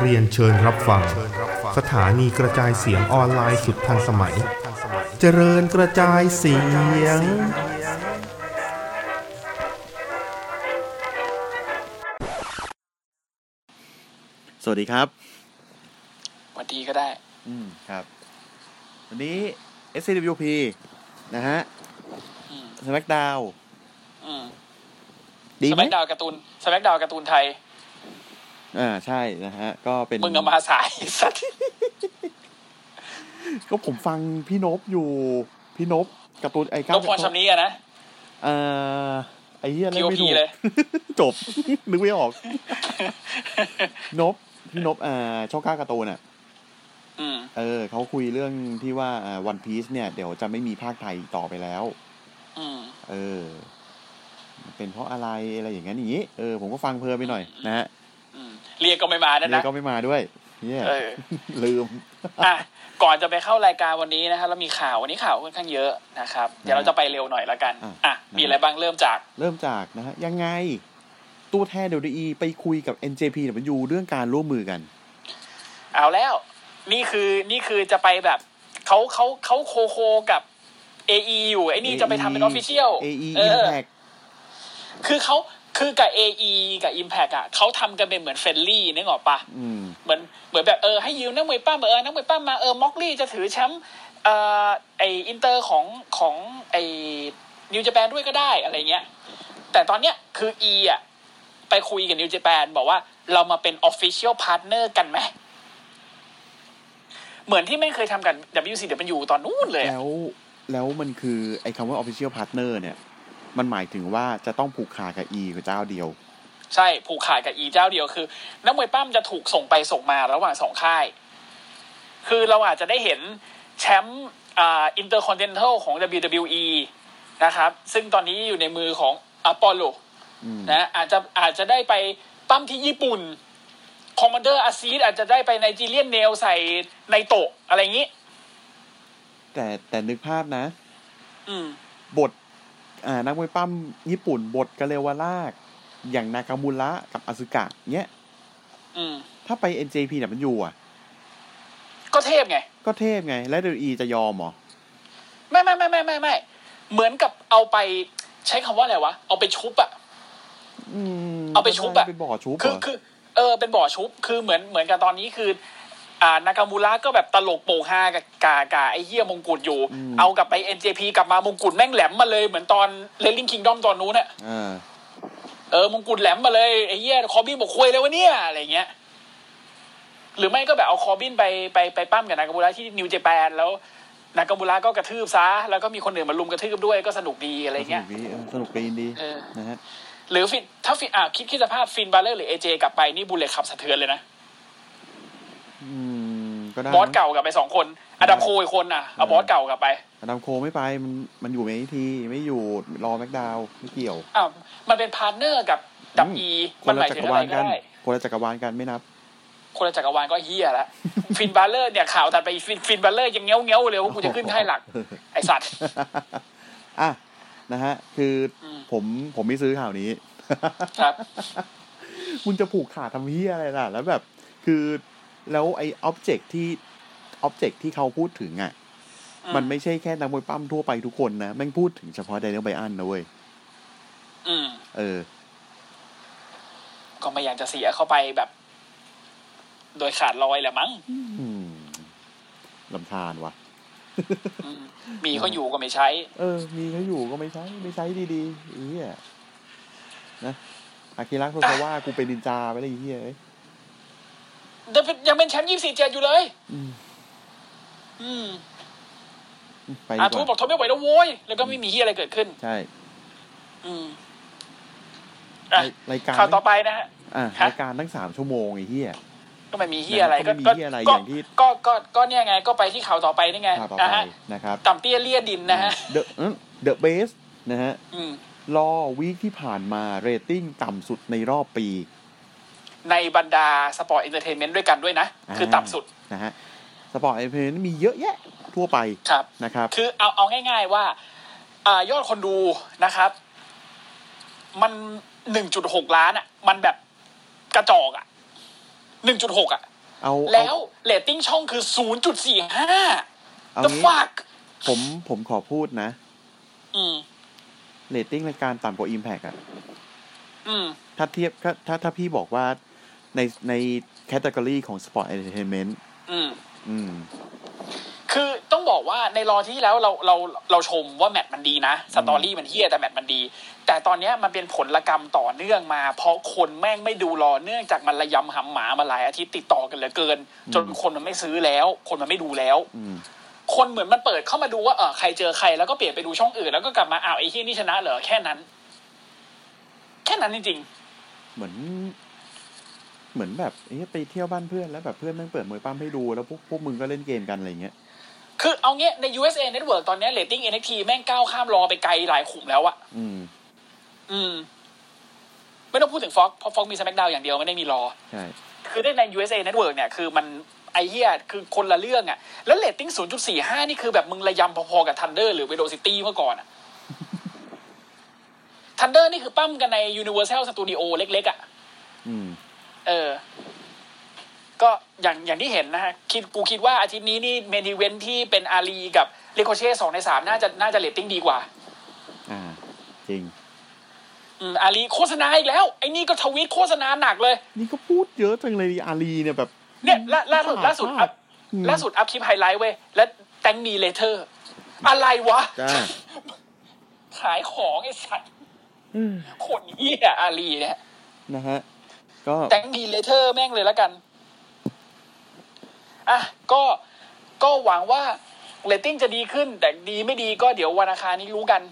เรียนเชิญรับฟัง สถานีกระจายเสียงออนไลน์สุดทันสมัย เจริญกระจายเสียง สวัสดีครับ สวัสดีก็ได้ อืมครับ วันนี้ SCWP นะฮะอืมสมักดาว อืมดีสไหมมักดาวการ์ตูนสมักดาวการ์ตูนไทย อ่าใช่นะฮะ ก็เป็นมึงเอามาสายสัตว์ก็ผมฟังพี่นบอยู่พี่นบกับตัวไอ้ก้านพรชำนี้อะนะเอ่อไอ้เหี้ยเล่นไม่ POP ถูกเลยจบ นึกไม่ออก นบพี่นบอ่าช่องก้าการ์ตูนอะอืมเออเขาคุยเรื่องที่ว่าวันพีซเนี่ย เดี๋ยวจะไม่มีภาคไทยต่อไปแล้วอืมเออ เป็นเพราะอะไรอะไรอย่างนั้นอย่างนี้เออผมก็ฟังเพลินไปหน่อยนะฮะอืมเรียกก็ไม่มานั่นเรียนะกก็ไม่มาด้วยเนี่ยเออลืมอะก่อนจะไปเข้ารายการวันนี้นะครับแล้วมีข่าววันนี้ข่าวค่อนข้างเยอะนะครับ เดี๋ยวเราจะไปเร็วหน่อยละกันอะอะมีอะไรบ้างเริ่มจากเริ่มจากนะฮะยังไงตัวแทนเดดีไปคุยกับ NJP เนยูเรื่องการร่วมมือกัน เอาแล้วนี่คือนี่คือจะไปแบบเขาเขาเขาโคโคกับ AE อยู่ไอ้นี่จะไปทำเป็นออฟฟิเชียล AE เออ Impact คือเขาคือกับ AE กับ Impact อะเขาทำกันเป็นเหมือนเฟรนลี่นึกออกปะอืมเหมือนเหมือนแบบเออให้ยืมนักมวยปั้มเออนักมวยปั้มมาเออม็อกลี่จะถือแชมป์เอ่อไออินเตอร์ของของไอนิวจแปนด้วยก็ได้อะไรเงี้ย แต่ตอนเนี้ยคือ E อะไปคุยกับนิวจแปนบอกว่าเรามาเป็น Official Partner กันไหมเหมือนที่ไม่เคยทำกับ WCW ตอนนู้นเลยอะแล้วแล้วมันคือไอ้คำว่า official partner เนี่ย มันหมายถึงว่าจะต้องผูกขาดกับ E กับเจ้าเดียว ใช่ผูกขาดกับ E เจ้าเดียวคือนักมวยปล้ำจะถูกส่งไปส่งมาระหว่างสองค่าย คือเราอาจจะได้เห็นแชมป์อ่า Intercontinental ของ WWE นะครับ ซึ่งตอนนี้อยู่ในมือของ Apollo อืมนะอาจจะอาจจะได้ไปปั้มที่ญี่ปุ่นคอมมานเดอร์อาซีดอาจจะได้ไปไนจีเรียนเนลใส่ในโตะอะไรอย่างนี้ แต่แต่นึกภาพนะ อืมบทอ่า นักมวยปั้มญี่ปุ่นบทกาเลวาลากอย่างนากามูระกับอาซึกะเนี้ยอืมถ้าไป NJP เนี่ยมันอยู่อะ ก็เทพไง ก็เทพไง แล้วเดอีจะยอมเหรอ ไม่ไม่ไม่ไม่ไม่ไม่เหมือนกับเอาไปใช้คำว่าอะไรวะ เอาไปชุบอะอืมเอาไปชุบอะไปบ่อชุบเหคือรอคือ เออเป็นบ่อชุบ คือเหมือนเหมือนกับตอนนี้คือ อ่านากามูระก็แบบตลกโปกฮากับกากาไอ้เหี้ยมงกุฎอยู่ เอากลับไป NJP กลับมามงกุฎแม่งแหลมมาเลยเหมือนตอนเลนลิงคิงดอมตอนนู้นอะอ่าเออมงกุฎแหลมมาเลยไอ้เหี้ยคอร์บินบอกคุยเลยวะเนี่ยอะไรเงี้ยหรือไม่ก็แบบเอาคอร์บินไปไปไปปั้มกับนากามูระที่นิวเจแปนแล้วนากามูระก็กระทืบซะแล้วก็มีคนอื่นมาลุมกระทืบด้วยก็สนุกดีอะไรเงี้ยสนุกดีเออสนุกดีดีเออนะฮะหรือฟินถ้าฟินอะคิดคิดสภาพฟินบาเลอร์หรือเอเจกลับไปนี่ Bullet Club สะเทือนเลยนะ อืมก็ได้บอสเก่ากลับไปสองคน อดัมโคอีกคนอะเอา boss เก่ากลับไป อดัมโคไม่ไปมันมันอยู่ในทีไม่อยู่ Raw SmackDown ไม่เกี่ยวอ้าวมันเป็น partner กับดับอีคมันนหละมายจัถึกงรอะวาไรลก็กันได้คนละจักรวาลกันไม่นับ คนละจักรวาลก็เหี้ยละ Finn Balor เนี่ยข่าวตัดไป Finn Finn Balor ยังเงี้ยวเงี้ยวๆเลยว่ากูจะขึ้นค่ายหลัก ไอสัตว์อะนะฮะ คืออมผมผมไม่ซื้อข่าวนี้ครับมึงจะผูกขาดทำเหี้ยอะไรล่ะ แล้วแบบ คือ แล้วไอ้ object ที่ object ที่เขาพูดถึงอะอืมมันไม่ใช่แค่นักมวยปล้ำทั่วไปทุกคนนะแม่งพูดถึงเฉพาะ Daniel Bryan นะเว้ยอืมเออ ก็ไม่อยากจะเสียเข้าไปแบบ โดยขาดลอยแหละมั้งอืมลำคาญว่ะอืมมีเขาอยู่ก็ไม่ใช้ เออ มีเขาอยู่ก็ไม่ใช้ ไม่ใช้ดีๆไอ้เหี้ยนะอากิระโทซาว่ากูเป็นนินจาไปเลยไอ้เหี้ยเอ้ ยยังเป็นแชมป์ยี่สี่เจ็ดอยู่เลย อืมอืมไปอาดีทูกบอว่ากทนไม่ไหวแล้วโว้ย แล้วก็ไม่มีเหี้ยอะไรเกิดขึ้น ใช่ อืมอะรายการข่าวต่อไปนะฮะอะฮะรายการตั้งสามชั่วโมงไอ้เหี้ยก็ไม่มีเหี้ยอะไรก็ก็ไม่มีก็เหี้ยอะไรก็อย่างที่ก็ก็ก็เนี่ยไง ก็ไปที่ข่าวต่อไปนี่ไงข่าวต่อนะไปฮะนะครับต่ำเตี้ยเลี่ยดินนะฮะ the the best นะฮะอืม Raw week ที่ผ่านมาเรตติ้งต่ำสุดในรอบปี ในบรรดา sport entertainment ด้วยกันด้วยนะ คือต่ำสุดนะฮะ sport entertainment มีเยอะแยะทั่วไปครับนะครับ คือเอาเอาง่าย ๆว่าอ่ายอดคนดูนะครับ มันหนึ่งจุดหกล้านอะ มันแบบกระจอกอะหนึ่งจุดหกอะเอาแล้วเรตติ้งช่องคือศูนย์จุดสี่ห้าเอางี้ the fuck ผมผมขอพูดนะอืมเรตติ้งรายการต่ำกว่า Impact อะอืมถ้าเทียบถ้าถ้าถ้าพี่บอกว่า ในใน category ของ Sport Entertainment อืม อืม คือต้องบอกว่าใน Raw ที่แล้วเราเราเราชมว่าแมตช์มันดีนะ story มันเหี้ยแต่แมตช์มันดี แต่ตอนเนี้ยมันเป็นผลกรรมต่อเนื่องมา เพราะคนแม่งไม่ดู Raw เนื่องจากมันระยำหำหมามาหลายอาทิตย์ติดต่อกันเหลือเกิน จนคนมันไม่ซื้อแล้ว คนมันไม่ดูแล้วอืมคนเหมือนมันเปิดเข้ามาดูว่าเออใครเจอใครแล้วก็เปลี่ยนไปดูช่องอื่นแล้วก็กลับมาอ้าวไอ้ที่นี่ชนะเหรอแค่นั้น แค่นั้นจริงเหมือน เหมือนแบบเอ๊ะไปเที่ยวบ้านเพื่อนแล้วแบบเพื่อนแม่งเปิดมวยปล้ำให้ดูแล้วพวกพวกมึงก็เล่นเกมกันอะไรเงี้ยๆคือเอาเงี้ยใน USA Network ตอนเนี้ยเรตติ้ง NXT แม่งก้าวข้าม Raw ไปไกลหลายขุมแล้วอะอืม อืม ไม่ต้องพูดถึงฟ็อกเพราะฟ็อกมีส m ม k ดาวอย่างเดียวไม่ได้มีรอใช่คือได้ใน USA Network เนี่ยคือมันไอ้เหี้ยคือคนละเรื่องอะแล้วเรตติ้ง 0.45 นี่คือแบบมึงระยำพอๆกับ Thunder หรือ Velocity เมื่อก่อนอะ Thunder นี่คือปล้ำกันใน Universal Studio เล็กๆอะอืม เออ ก็อย่างอย่างที่เห็นนะฮะคิดกูคิดว่าอาทิตย์นี้นี่ main event ที่เป็นอารีกับ Ricochet สองในสามน่าจะน่าจะเรตติ้งดีกว่า อ่า จริง อืมอารีโฆษณาอีกแล้ว ไอ้นี่ก็ทวีตโฆษณาหนักเลย นี่ก็พูดเยอะจังเลยอารีเนี่ยแบบเนี่ยล่าล่าสุดล่าสุดอัพอืมล่าสุดอัพคลิปไฮไลท์เว้ยแล้ว thank me later อะไรวะ จ้าขายของไอ้สัตว์อืมคนเหี้ยอารีเนี่ยนะฮะ ก็ thank me later แม่งเลยแล้วกัน อะ ก็ก็หวังว่าเรตติ้งจะดีขึ้น แต่ดีไม่ดีก็เดี๋ยววันอังคารนี้รู้กัน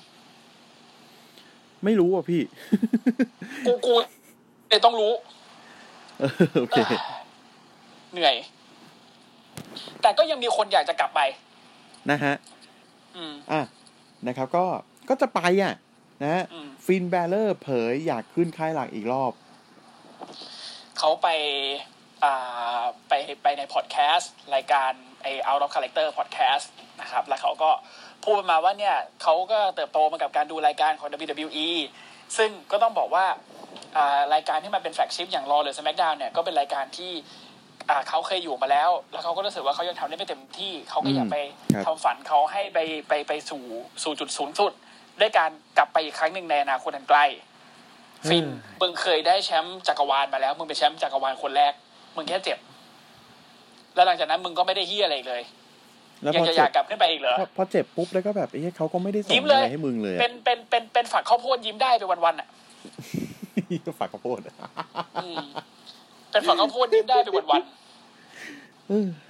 ไม่รู้อะพี่ กูกูเดี๋ยวต้องรู้เออโอเคเหนื่อย แต่ก็ยังมีคนอยากจะกลับไป นะฮะอืมอะนะครับ ก็ก็จะไปอะ นะฮะอืม Finn Balor เผยอยากขึ้นค่ายหลักอีกรอบ เขาไปอ่าไปไปในพอดแคสต์รายการไอ Out of Character Podcast นะครับ แล้วเขาก็พูดมาว่าเนี่ยเขาก็เติบโตมากับการดูรายการของ WWE ซึ่งก็ต้องบอกว่าอ่ารายการที่มันเป็น flagship อย่าง Raw หรือ SmackDown เนี่ยก็เป็นรายการที่อ่าเขาเคยอยู่มาแล้ว แล้วเขาก็รู้สึกว่าเขายังทำได้ไม่เต็มที่ เขาก็อยากไปครับทำฝันเขาให้ไปไปไปสู่สู่จุดสูงสุด ด้วยการกลับไปอีกครั้งหนึ่งในอนาคตอันใกล้ ฟินมึงเคยได้แชมป์จักรวาลมาแล้ว มึงเป็นแชมป์จักรวาลคนแรก มึงแค่เจ็บ แล้วหลังจากนั้นมึงก็ไม่ได้เฮียอะไรอีกเลยแล้วยัพงอจะอเจ็ยาบกกลับขึ้นไปอีกเหรอพอพอเจ็บปุ๊บแล้วก็แบบเอ้เขาก็ไม่ได้สอยิ้นมเลอะไรยให้มึงเลย เป็นเป็นเป็นเป็นฝักข้าวโพดยิ้มได้ไปวันๆอะฝากข้าวโพดอืมเป็นฝักข้าวโพดยิ้มได้ไปวันเออๆ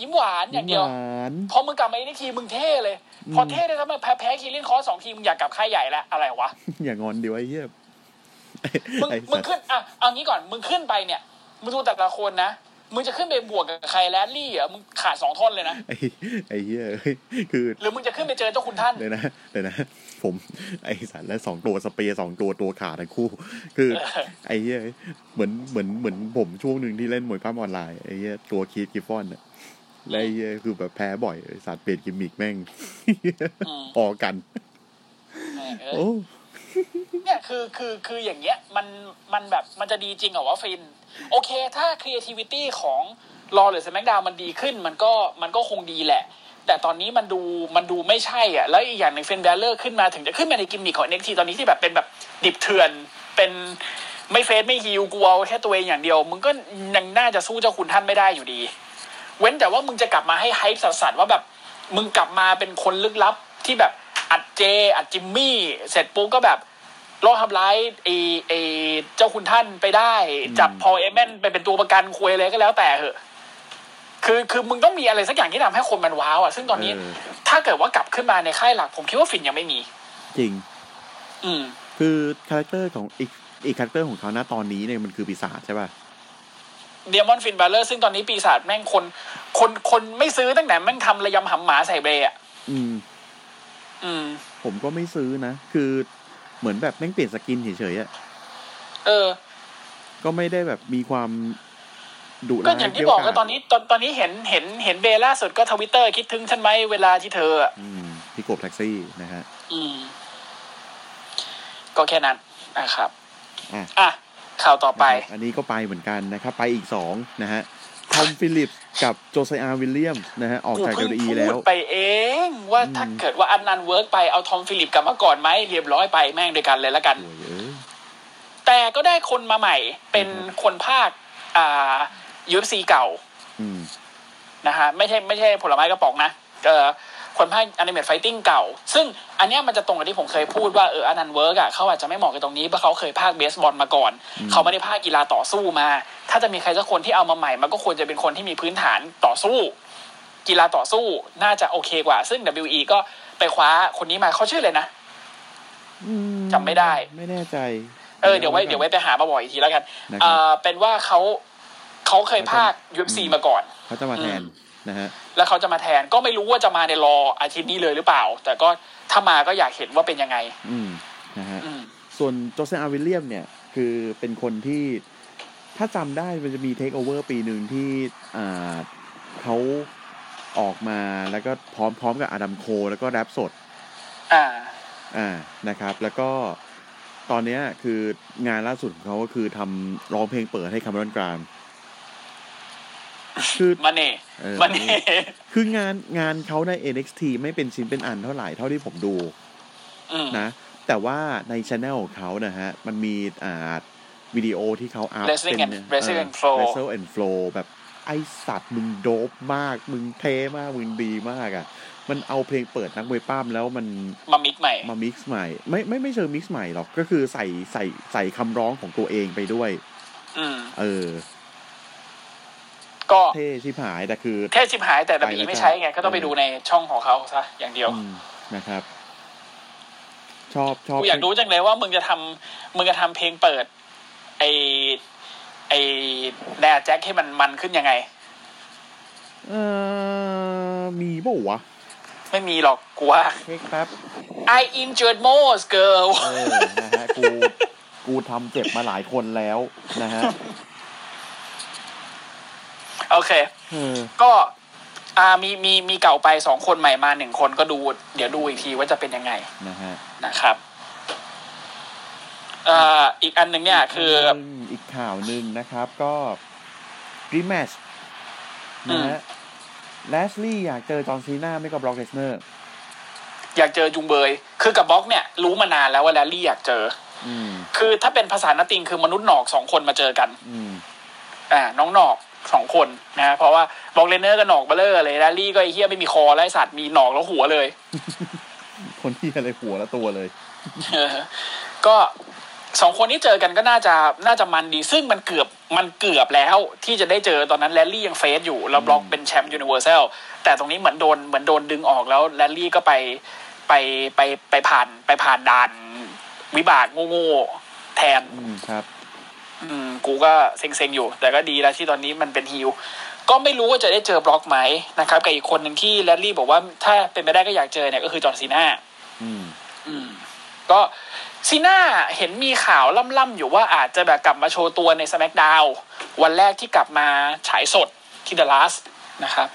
ยิ้มหวานอย่างเดียวหวานพอมึงกลับมาอีกทีมึงเท่เลย พอเท่ได้แล้วมาแพ้แพ้คีรินคอร์สสองทีมึงอยากกลับค่ายใหญ่แล้วอะไรวะ อย่างอนเดียวไอ้เหี้ยมึงไอ้มึสังตว์ขึ้นอะเอางี้ก่อนมึงขึ้นไปเนี่ยมึงดูแต่ละคนนะมึงจะขึ้นไปบวกกับใครแลนลี่เหรอะมึงขาดสองท่อนเลยนะไอ้ไอ้เหี้ยเอ้ยคือ หรือมึงจะขึ้นไปเจอเจ้าคุณท่านเดี๋ยวนะเดี๋ยวนะผมไอ้สัตว์และสองตัวสเปรย์สองตัวตัวขาดทั้งคู่ คือเออไอ้เหี้ยเหมือนเหมือนเหมือนผมช่วงหนึ่งที่เล่นมวยปั้มออนไลน์ไอ้เหี้ยตัวคีดกิฟฟอนน่ะและ ไอ้เหี้ยคือแบบแพ้บ่อยไอ้สัตว์เปลี่ยนกิมมิกแม่งอืมออกกันแม่งเอ้ยโอ้เนี่ยคือคือคืออย่างเงี้ยมันมันแบบมันจะดีจริงเหรอวะฟิน โอเค ถ้า creativity ของรอหรือ SmackDown มันดีขึ้น มันก็มันก็คงดีแหละ แต่ตอนนี้มันดูมันดูไม่ใช่อะ แล้วอีกอย่างหนึ่ง Finn Balor ขึ้นมาถึงจะขึ้นมาในกิมมิคของ NXT ตอนนี้ที่แบบเป็นแบบดิบเถื่อนเป็นไม่ face ไม่ heel กลัวแค่ตัวเองอย่างเดียว มึงก็ยังน่าจะสู้เจ้าคุณท่านไม่ได้อยู่ดี เว้นแต่ว่ามึงจะกลับมาให้ hype สัสๆว่าแบบมึงกลับมาเป็นคนลึกลับที่แบบอัด Jey อัดจิมมี่ เสร็จปุ๊บก็แบบรอดทำร้ายไอ้ไอ้เจ้าคุณท่านไปได้ จับ Paul Heyman ไปเป็นตัวประกันคุยอะไรก็แล้วแต่เหอะ คือคือมึงต้องมีอะไรสักอย่างที่ทำให้คนมันว้าวอะซึ่งตอนนี้เออถ้าเกิดว่ากลับขึ้นมาในค่ายหลัก ผมคิดว่า Finn ยังไม่มี จริง อืม คือคาแรคเตอร์ของอีกอีกคาแรคเตอร์ของเขาณตอนนี้เนี่ยมันคือปีศาจใช่ป่ะ Demon Finn Balor ซึ่งตอนนี้ปีศาจแม่งคน คนคนไม่ซื้อตั้งแต่แม่งทำระยำหำหมาใส่ Bray อะอืม อืม ผมก็ไม่ซื้อนะ คือเหมือนแบบแม่งเปลี่ยนสกินเฉยๆอะเออ ก็ไม่ได้แบบมีความดุก็ร้ายอย่างที่เรี้วบอกราก็ดตอนนี้ตอนตอนนี้เห็นเห็นเห็นเบลล่าสุดก็ทวิตเตอร์คิดถึงฉันไหมเวลาที่เธออะอืมพี่กบแท็กซี่นะฮะอืม ก็แค่นั้นนะครับอะอะ ข่าวต่อไปนะครับอันนี้ก็ไปเหมือนกันนะครับ ไปอีกสองนะฮะทอมฟิลิปส์กับโจไซอาร์วิลเลียมนะฮะออกกูจากเพิ่ง WWE พูแล้วดไปเองว่าถ้าเกิดว่า Adnan Virk ไปเอา Tom Phillips กลับมาก่อนไหมเรียบร้อยไปแม่งด้วยกันเลยละกันโอ้ยเอ้ยแต่ก็ได้คนมาใหม่ เป็นคนพากย์อ่า UFC เก่าอืมนะฮะไม่ใช่ไม่ใช่ผลไม้กระป๋องนะเออ คนพากย์ Ultimate Fighting เก่า ซึ่งอันเนี้ยมันจะตรงกับที่ผมเคยพูดว่าเออ Adnan Virk อะเขาอาจจะไม่เหมาะกับตรงนี้เพราะเขาเคยพากย์เบสบอลมาก่อน เขาไม่ได้พากย์กีฬาต่อสู้มา ถ้าจะมีใครสักคนที่เอามาใหม่ มันก็ควรจะเป็นคนที่มีพื้นฐานต่อสู้ กีฬาต่อสู้น่าจะโอเคกว่า ซึ่ง WE ก็ไปคว้าคนนี้มาเขาชื่อเลยนะอืมจำไม่ได้ ไม่แน่ใจ เออเดี๋ยวไว้เดี๋ยวไว้ไปหามาบ่อยอีกทีแล้วกันนะครับเออเป็นว่าเขาเขาเคยภาค UFC มาก่อนเขาจะมาแทน นะฮะแล้วเขาจะมาแทนก็ไม่รู้ว่าจะมาในรออาทิตย์นี้เลยหรือเปล่า แต่ก็ถ้ามาก็อยากเห็นว่าเป็นยังไง อืมนะฮะอืมส่วนโจเซอาร์วิลเลียมเนี่ย คือเป็นคนที่ถ้าจำได้มันจะมีเทคโอเวอร์ปีหนึ่งที่อ่าเขาออกมาแล้วก็พร้อมพร้อมกับ Adam Cole แล้วก็แร็ปสด อ่า อ่านะครับ แล้วก็ตอนเนี้ยคืองานล่าสุดของเขาก็คือทำร้องเพลงเปิดให้ Cameron Grimes คือ money เออ moneyคืองานงานเขาใน NXT ไม่เป็นชิ้นเป็นอันเท่าไหร่เท่าที่ผมดูอืมนะ แต่ว่าในช anel ของเขานะฮะ มันมีอ่าวิดีโอที่เขาอัพ Wrestling เป็น and- Wrestling and Flow Wrestle and Flow แบบไอสัตว์มึงโดบมาก มึงเทมาก มึงดีมากอะ มันเอาเพลงเปิดนักมวยป้ามแล้วมันมามิกใหม่ มามิกซ์ใหม่ ไม่ไม่ไม่เชิงมิกซ์ใหม่หรอก ก็คือใส่ใส่ใส่คำร้องของตัวเองไปด้วยอืมเออ ก็เท่ชิบหายแต่คือ เท่ชิบหายแต่ไป WE แล้วไม่ใช้ไงกันก็ต้องไปดูในช่องของเขาซะอย่างเดียวอืมนะครับ ชอบชอบกูอยากรู้จังเลยว่ามึงจะทำมึงจะทำเพลงเปิด ไอไอแดดแจ็คให้มันมันขึ้นยังไง เออมีเปล่าวะ ไม่มีหรอกกูว่าเช็คแป๊บ I injured most girl เออนะฮะกูกูทำเจ็บมาหลายคนแล้วนะฮะ โอเคเออก็อ่ามีมีมีเก่าไปสองคนใหม่มาหนึ่งคนก็ดู เดี๋ยวดูอีกทีว่าจะเป็นยังไงนะฮะนะครับอ่าอีกอันหนึ่งเนี่ยคืออีกข่าวหนึ่งนะครับ ก็ dream match นะฮะ Lashley อยากเจอ John Cena ไม่ก็ Brock Lesnarอยากเจอจุงเบย คือกับ Brock เนี่ยรู้มานานแล้วว่าแรลลี่อยากเจออืมคือถ้าเป็นภาษานาติงคือมนุษย์หนอกสองคนมาเจอกันอืมอ่าน้องหนอก สองคนนะเพราะว่า Brock Lesnar ก็หนอกเบลเลอร์เลยแรลลี่ก็ไอ้เหี้ยไม่มีคอแล้วไอ้สัตว์มีหนอกแล้วหัวเลย คนที่อะไรหัวละตัวเลยเออก็สองคนนี้เจอกันก็น่าจะน่าจะมันดี ซึ่งมันเกือบมันเกือบแล้วที่จะได้เจอตอนนั้น Lashley ยัง face อยู่แล้ว Brock เป็นแชมป์ Universal แต่ตรงนี้เหมือนโดนเหมือนโดนดึงออกแล้วแรลลี่ก็ไปไปไปไปผ่านไปผ่านด่านวิบากโง่ๆแทนอืมครับ อืมกูก็เซ็งๆอยู่ แต่ก็ดีแล้วที่ตอนนี้มันเป็น heel ก็ไม่รู้ว่าจะได้เจอ Brock ไหมนะครับกับอีกคนหนึ่งที่แรลลี่บอกว่าถ้าเป็นไปได้ก็อยากเจอเนี่ยก็คือ John Cena อืม อืม ก็ซีน่าเห็นมีข่าวล่ำๆอยู่ว่าอาจจะแบบกลับมาโชว์ตัวใน SmackDown วันแรกที่กลับมาฉายสดที่ Texas นะครับ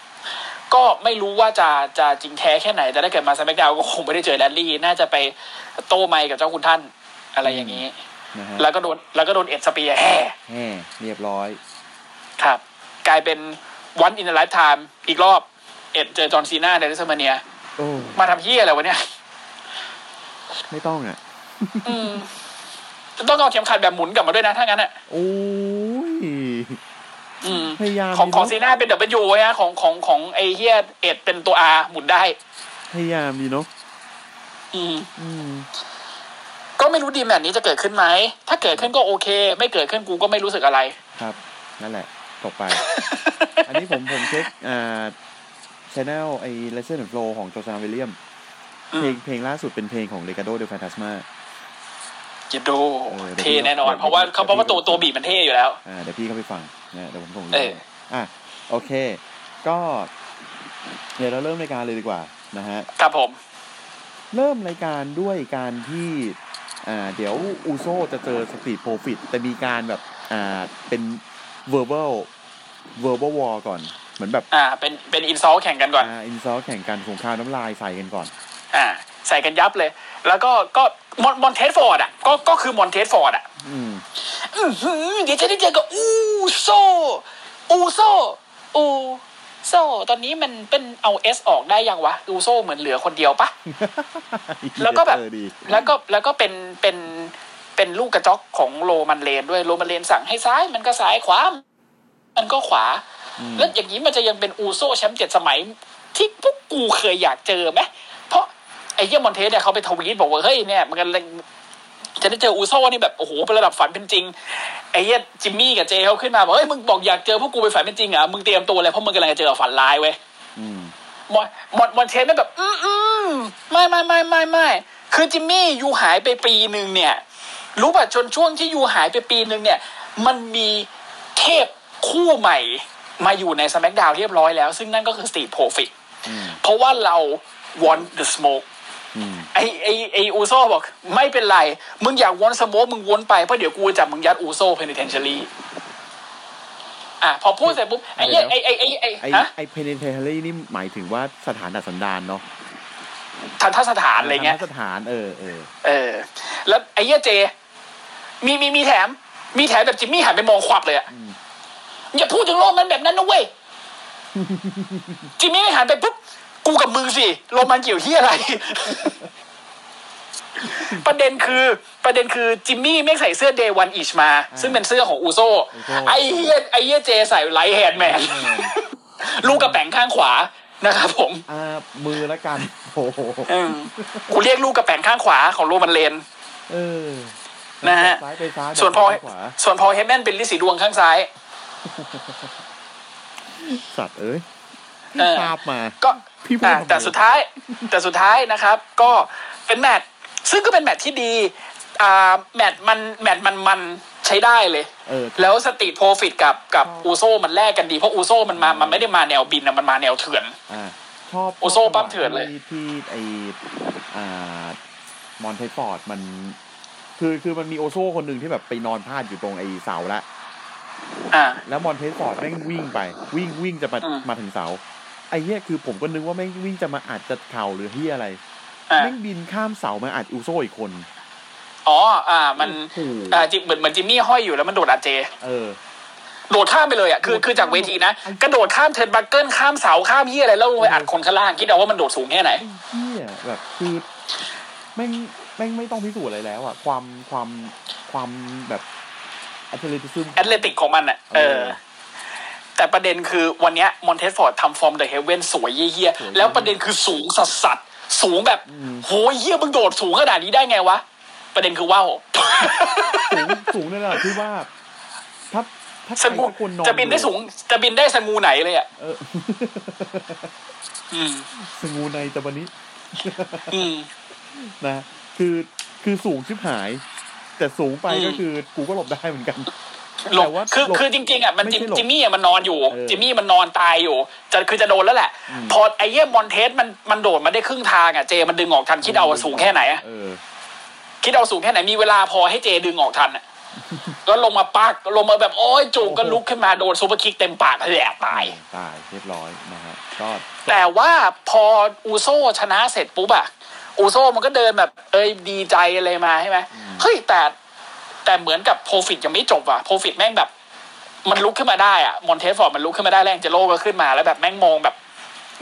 ก็ไม่รู้ว่าจะจะจริงแท้แค่ไหน แต่ถ้าเกิดมา SmackDown ก็คงไม่ได้เจอแรลลี่ น่าจะไปโต้ไมค์กับเจ้าคุณท่านอะไรอย่างนี้นะฮะ แล้วก็โดนแล้วก็โดน Edge spear แห่แห่เรียบร้อย ครับ กลายเป็น one in a lifetime อีกรอบ Edge เจอ John Cena ใน WrestleMania โอ้มาทำเหี้ยอะไรวะเนี่ย ไม่ต้องอะอืมต้องเอาเข็มขัดแบบหมุนกลับมาด้วยนะถ้างั้นอะโอ้ยอืมพยายามของของดีซีเนอะน่าเป็น W ไว้นะของของของไอเหี้ยเอ็ดเป็นตัว R หมุนได้ พยายามดีเนาะอืมอืม ก็ไม่รู้ดีแมทนี้จะเกิดขึ้นไหม ถ้าเกิดขึ้นก็โอเค ไม่เกิดขึ้นกูก็ไม่รู้สึกอะไร ครับ นั่นแหละตกไป อันนี้ผมผมเช็คอ่าชแนลไอ้ Lesson and Flow ของโจซานวิลเลียมอืเพลมงเพลงล่าสุดเป็นเพลงของ Legado de Fantasma จิโดเออเดี๋ยวเท่แน่นอนเดี๋ยวเพราะว่าเดี๋ยวเขาเพราะว่าตัวตัวบีบมันเท่อยู่แล้ว อ่าเดี๋ยวพี่เข้าไปฟังนะเดี๋ยวผมส่งลิงเอก์ออะโอเค ก็เดี๋ยวเราเริ่มรายการเลยดีกว่านะฮะ ครับผม เริ่มรายการด้วยการที่อ่า เดี๋ยว Uso จะเจอ Street Profits แต่มีการแบบอ่าเป็น verbal verbal war ก่อน เหมือนแบบอ่าเป็นเป็น insult แข่งกันก่อนอ่า insult แข่งกันสงครามน้ำลายใส่กันก่อนอ่าใส่กันยับเลย แล้วก็ก็มอน Montez Ford อะก็ก็คือ Montez Ford อะอืมอื้อหือเดี๋ยวจะได้เจอกับอูโซอูโซอู โซตอนนี้มันเป็นเอาเอสออกได้ยังวะอูโซเหมือนเหลือคนเดียวปะแล้วก็แบบเออดีแล้วก็แล้วก็เป็นเป็นเป็นลูกกระจอกของ Roman Reigns ด้วย Roman Reigns สั่งให้ซ้ายมันก็ซ้ายขวา มันก็ขวาอืมแล้วอย่างนี้มันจะยังเป็นอูโซแชมป์เจ็ดสมัย ที่พวกกูเคยอยากเจอไหมเพราะไอ้เหี้ย Montez เนี่ยเขาไปทวีตบอกว่าเฮ้ยเนี่ยมันกัน จะได้เจออูโซนี่แบบโอ้โหเป็นระดับฝันเป็นจริงไอ้เยี่ยจิมมี่กับเจเขาขึ้นมาบอกเฮ้ยมึงบอกอยากเจอพวกกูเป็นฝันเป็นจริงเหรอะมึงเตรียมตัวเลยเพราะมึงกำลังจะเจอกับฝันร้ายเว้ยอืมมอนมอนมอนเทสไม่แบบอืมอืมไม่ไม่ไม่ไม่ไม่คือจิมมี่ยูหายไปปีหนึ่งเนี่ย รู้ป่ะจนช่วงที่ยูหายไปปีหนึ่งเนี่ย มันมีเทพคู่ใหม่มาอยู่ในส c k กดาวเรียบร้อยแล้ว ซึ่งนั่นก็คือสตี t โ r ฟิ t อืมเพราะว่าเรา want the smoke อืม ไอไอไออูโซบอก ไม่เป็นไร มึงอยาก want smoke มึง want ไปเพราะเดี๋ยวกูจะจับมึงยัดอูโซเพน i เทนเชอรี่อะพอพูดเสร็จปุ๊บไอ้เหี้ยไอไอไอไอไอฮะไอ penitentiary นี่หมายถึงว่าสถานดัดสันดานเนาะทันทสถานอะไรเงี้ยสถานเออเออเออ แล้วไอ้เหี้ยเจ มีมีมีแถม มีแถมแบบจิมมี่หันไปมองควับเลยอะอืมอย่าพูดถึงโรมันแบบนั้นนะเว้ยจิมมี่หันไปปุ๊บ กูกับมึงสิโรมันเกี่ยวที่อะไร ประเด็นคือประเด็นคือจิมมี่ไม่ใส่เสื้อ Day One Ish มา ซึ่งเป็นเสื้อของอูโซไอ้เหี้ยไอ้เหี้ยเจใส่ Right Hand Man ลูกกระแป๋งข้างขวานะครับผมอ่ามือละกันโอ้โหเออกูเรียกลูกกระแป๋งข้างขวาของ Roman Reignsเออนะฮะซ้ายไปซ้ายส่วนพอไปขวาส่วน Paul Heyman เป็นริดสีดวงข้างซ้าย สัตว์เอ้ยเออภาพมา ก็ พี่พูดอะทำไมแต่สุดท้าย แต่สุดท้ายนะครับ ก็เป็นแมตช์ซึ่งก็เป็นแมตช์ที่ดีอ่าแมตช์มันแมตช์มันมันใช้ได้เลยเออแล้ว Street Profits กับกับ Uso มันแลกกันดีเพราะ Uso มันมามันไม่ได้มาแนวบินนะมันมาแนวเถื่อนอ่าชอบ Uso ปั๊มเถื่อนเลยที่ที่ไออ่า Montez Ford มัน คือคือมันมี Uso คนหนึ่งที่แบบไปนอนพาดอยู่ตรงไอเสาละอ่าแล้ว Montez Ford แม่งวิ่งไป วิ่งวิ่งจะมาอืมมาถึงเสา ไอ้เนี้ยคือผมก็นึกว่าแม่งวิ่งจะมาอัดจะเข่าหรือที่อะไรอ่าแม่งบินข้ามเสามาอัด Uso อีกคน อ๋อ อ่า มันโอ้โหอ่าจิเหมือนเหมือนจิมมี่ห้อยอยู่แล้วมันโดดอาเจ เออ โดดข้ามไปเลยอะคือคือจากเวทีนะไอ้กระโดดข้าม turnbuckle ข้ามเสาข้ามเหี้ยอะไรแล้วลงไปอัดคนข้างล่างคิดเอาว่ามันโดดสูงแค่ไหนไอ้เหี้ยแบบคือแม่งแม่งไม่ต้องพิสูจน์อะไรแล้วอะความความความแบบแอตเลติซึมแอตเลติกของมันอะเออ แต่ประเด็นคือวันเนี้ยมอนเทสฟอร์ดทำฟอร์มเดอะเฮเว่นสวยเยี่ยสวยๆแล้วประเด็นคือสูงสัสสัสๆสูงแบบอืมโหเยี่ยมึงโดดสูงขนาดนี้ได้ไงวะ ประเด็นคือว่าวสูงสูงในระดับที่ว่าถ้าถ้าใคสรงูสักคนนอนจะบินได้อยู่สูง จะบินได้สงูไหนเลยอะเอออืมสงูในแต่วันนี้อืมนะ คือคือสูงชิบหาย แต่สูงไปอืมก็คือกูก็หลบได้เหมือนกัน หลบแต่ว่าคือหลบคือจริงๆอะมันไม่จิมใช่หลบจิมมี่อะมันนอนอยู่เออจิมมี่มันนอนตายอยู่ จะคือจะโดนแล้วแหละอืมพอไอ้เหี้ย Montez มันมันโดดมาได้ครึ่งทางอะ Jey มันดึงออกทันคิดเอาว่าสูงแค่ไหนอะเออคิดเอาสูงแค่ไหนมีเวลาพอให้ Jey ดึงออกทันอะก็ลงมาปักลงมาแบบโอ้ยจูบก็ลุกขึ้นมาโดน superkick เต็มปากแหลกตายตายเรียบร้อยนะฮะก็แต่ว่าพอ Uso ชนะเสร็จปุ๊บอะ Uso มันก็เดินแบบ เอ้ยดีใจอะไรมาใช่ไหมเฮ้ยแต่ แต่เหมือนกับ Profits ยังไม่จบอะ Profits แม่งแบบ มันลุกขึ้นมาได้อะ Montez Ford มันลุกขึ้นมาได้ Angelo ก็ขึ้นมาแล้วแบบแม่งมองแบบ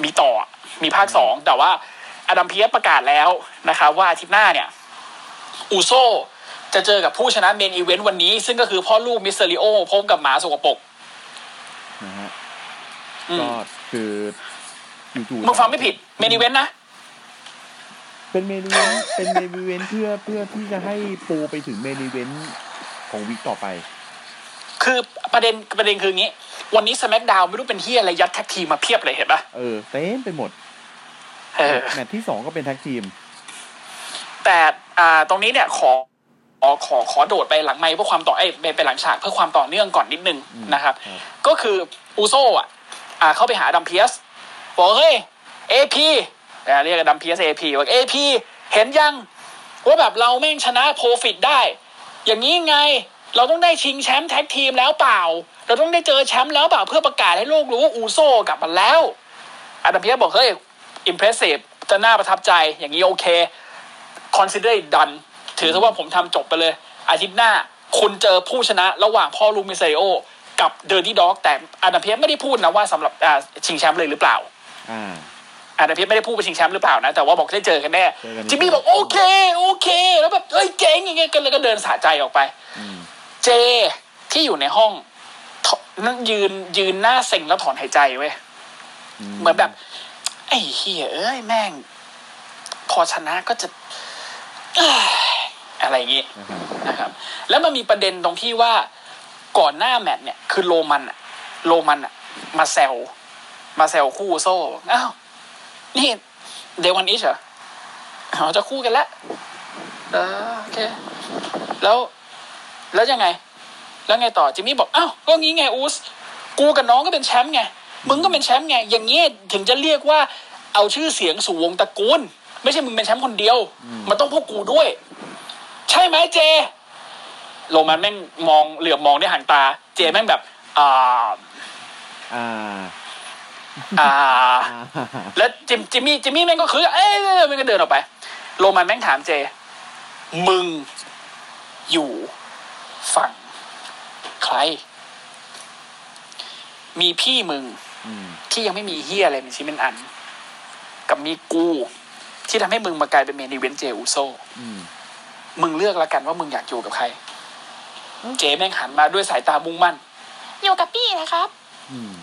มีต่ออะมีภาคสองแต่ว่า Adam Pearce ประกาศแล้วนะครับว่าอาทิตย์หน้าเนี่ย Uso จะเจอกับผู้ชนะ main event วันนี้ ซึ่งก็คือพ่อลูก Mysterioพบกับหมาสกปรกนะฮะอืมก็คือจู่ๆมึงฟังไม่ผิด main event นะ เป็น main event เป็น main event เพื่อเพื่อที่จะให้ปูไปถึง main event ของ week ต่อไป คือประเด็นประเด็นคืออย่างนี้ วันนี้ส c k กดาวไม่รู้เป็นที่อะไรยัด tag team มาเพียบเลยเห็นปะเออเต็มไปหมดเออแมตช์ที่สองก็เป็น tag team แต่อ่าตรงนี้เนี่ยขอขอขอขอโดดไปหลังไมค์เพื่อความต่อเอ้ยไปไปหลังฉากเพื่อความต่อเนื่องก่อนนิดนึงอืมนะครับครับ ก็คือ Uso อะอ่าเข้าไปหา Adam Pearce บอกเฮ้ย AP เรียก Adam Pearce AP บอก AP เห็นยัง ว่าแบบเราแม่งชนะ Profits ได้ อย่างนี้ไงเราต้องได้ชิงแชมป์ tag team แล้วเปล่า เราต้องได้เจอแชมป์แล้วเปล่าเพื่อประกาศให้โลกรู้ว่า Uso กลับมาแล้ว Adam Pearce บอกเฮ้ยimpressive จะน่าประทับใจอย่างนี้โอเค consider it done ถือซะว่าผมทำจบไปเลย อาทิตย์หน้าคุณเจอผู้ชนะระหว่างพ่อลูก Mysterio กับ Dirty Dawgs แต่ Adam Pearce ไม่ได้พูดนะว่าสำหรับอาชิงแชมป์เลยหรือเปล่าอ่า Adam Pearce ไม่ได้พูดไปชิงแชมป์หรือเปล่านะ แต่ว่าบอกได้เจอกันแน่เจอกันจิมมี่บอกโอเค โอเค แล้วแบบเอ้ยเจ๋งอย่างเงี้ยก็เลยก็เดินสะใจออกไปอืม Jey ที่อยู่ในห้องถนั่งยืนยืนหน้าเซ็งแล้วถอนหายใจเว้ย เหมือนแบบ ไอ้เฮียเอ้ยแม่ง พอชนะก็จะเอ้ยอะไรอย่างงี้นะครับนะครับ แล้วมันมีประเด็นตรงที่ว่าก่อนหน้าแมตช์เนี่ย คือโรมันอะโรมันอะมาแซวมาแซวคู่โซ่อ้าว นี่เดวันอิชเหรออ๋อจะคู่กันแล้วเออโอเค แล้วแล้วยังไง แล้วไงต่อจิมมี่บอกอ้าวก็งี้ไงอูสกูกับน้องก็เป็นแชมป์ไงมึงก็เป็นแชมป์ไง อย่างเงี้ยถึงจะเรียกว่าเอาชื่อเสียงสู่วงตระกูล ไม่ใช่มึงเป็นแชมป์คนเดียว มันต้องพวกกูด้วย ใช่ไหมเจ โรมันแม่งมองเหลือบมองด้วยหางตา เจแม่งแบบ อ่า อ่า อ่าอ่า แล้วจิมจิมมี่จิมมี่แม่งก็คือเอ้ยมันก็เดินออกไป โรมันแม่งถามเจ มึงอยู่ฝั่งใคร มีพี่มึงอืมที่ยังไม่มีเฮียอะไรเป็นชิ้นเป็นอัน กับมีกู ที่ทำให้มึงมากลายเป็นเมนอีเวนต์เจอุโซอืมมึงเลือกแล้วกันว่ามึงอยากอยู่กับใคร เจแม่งหันมาด้วยสายตามุ่งมั่น อยู่กับพี่นะครับอืมจ้ะ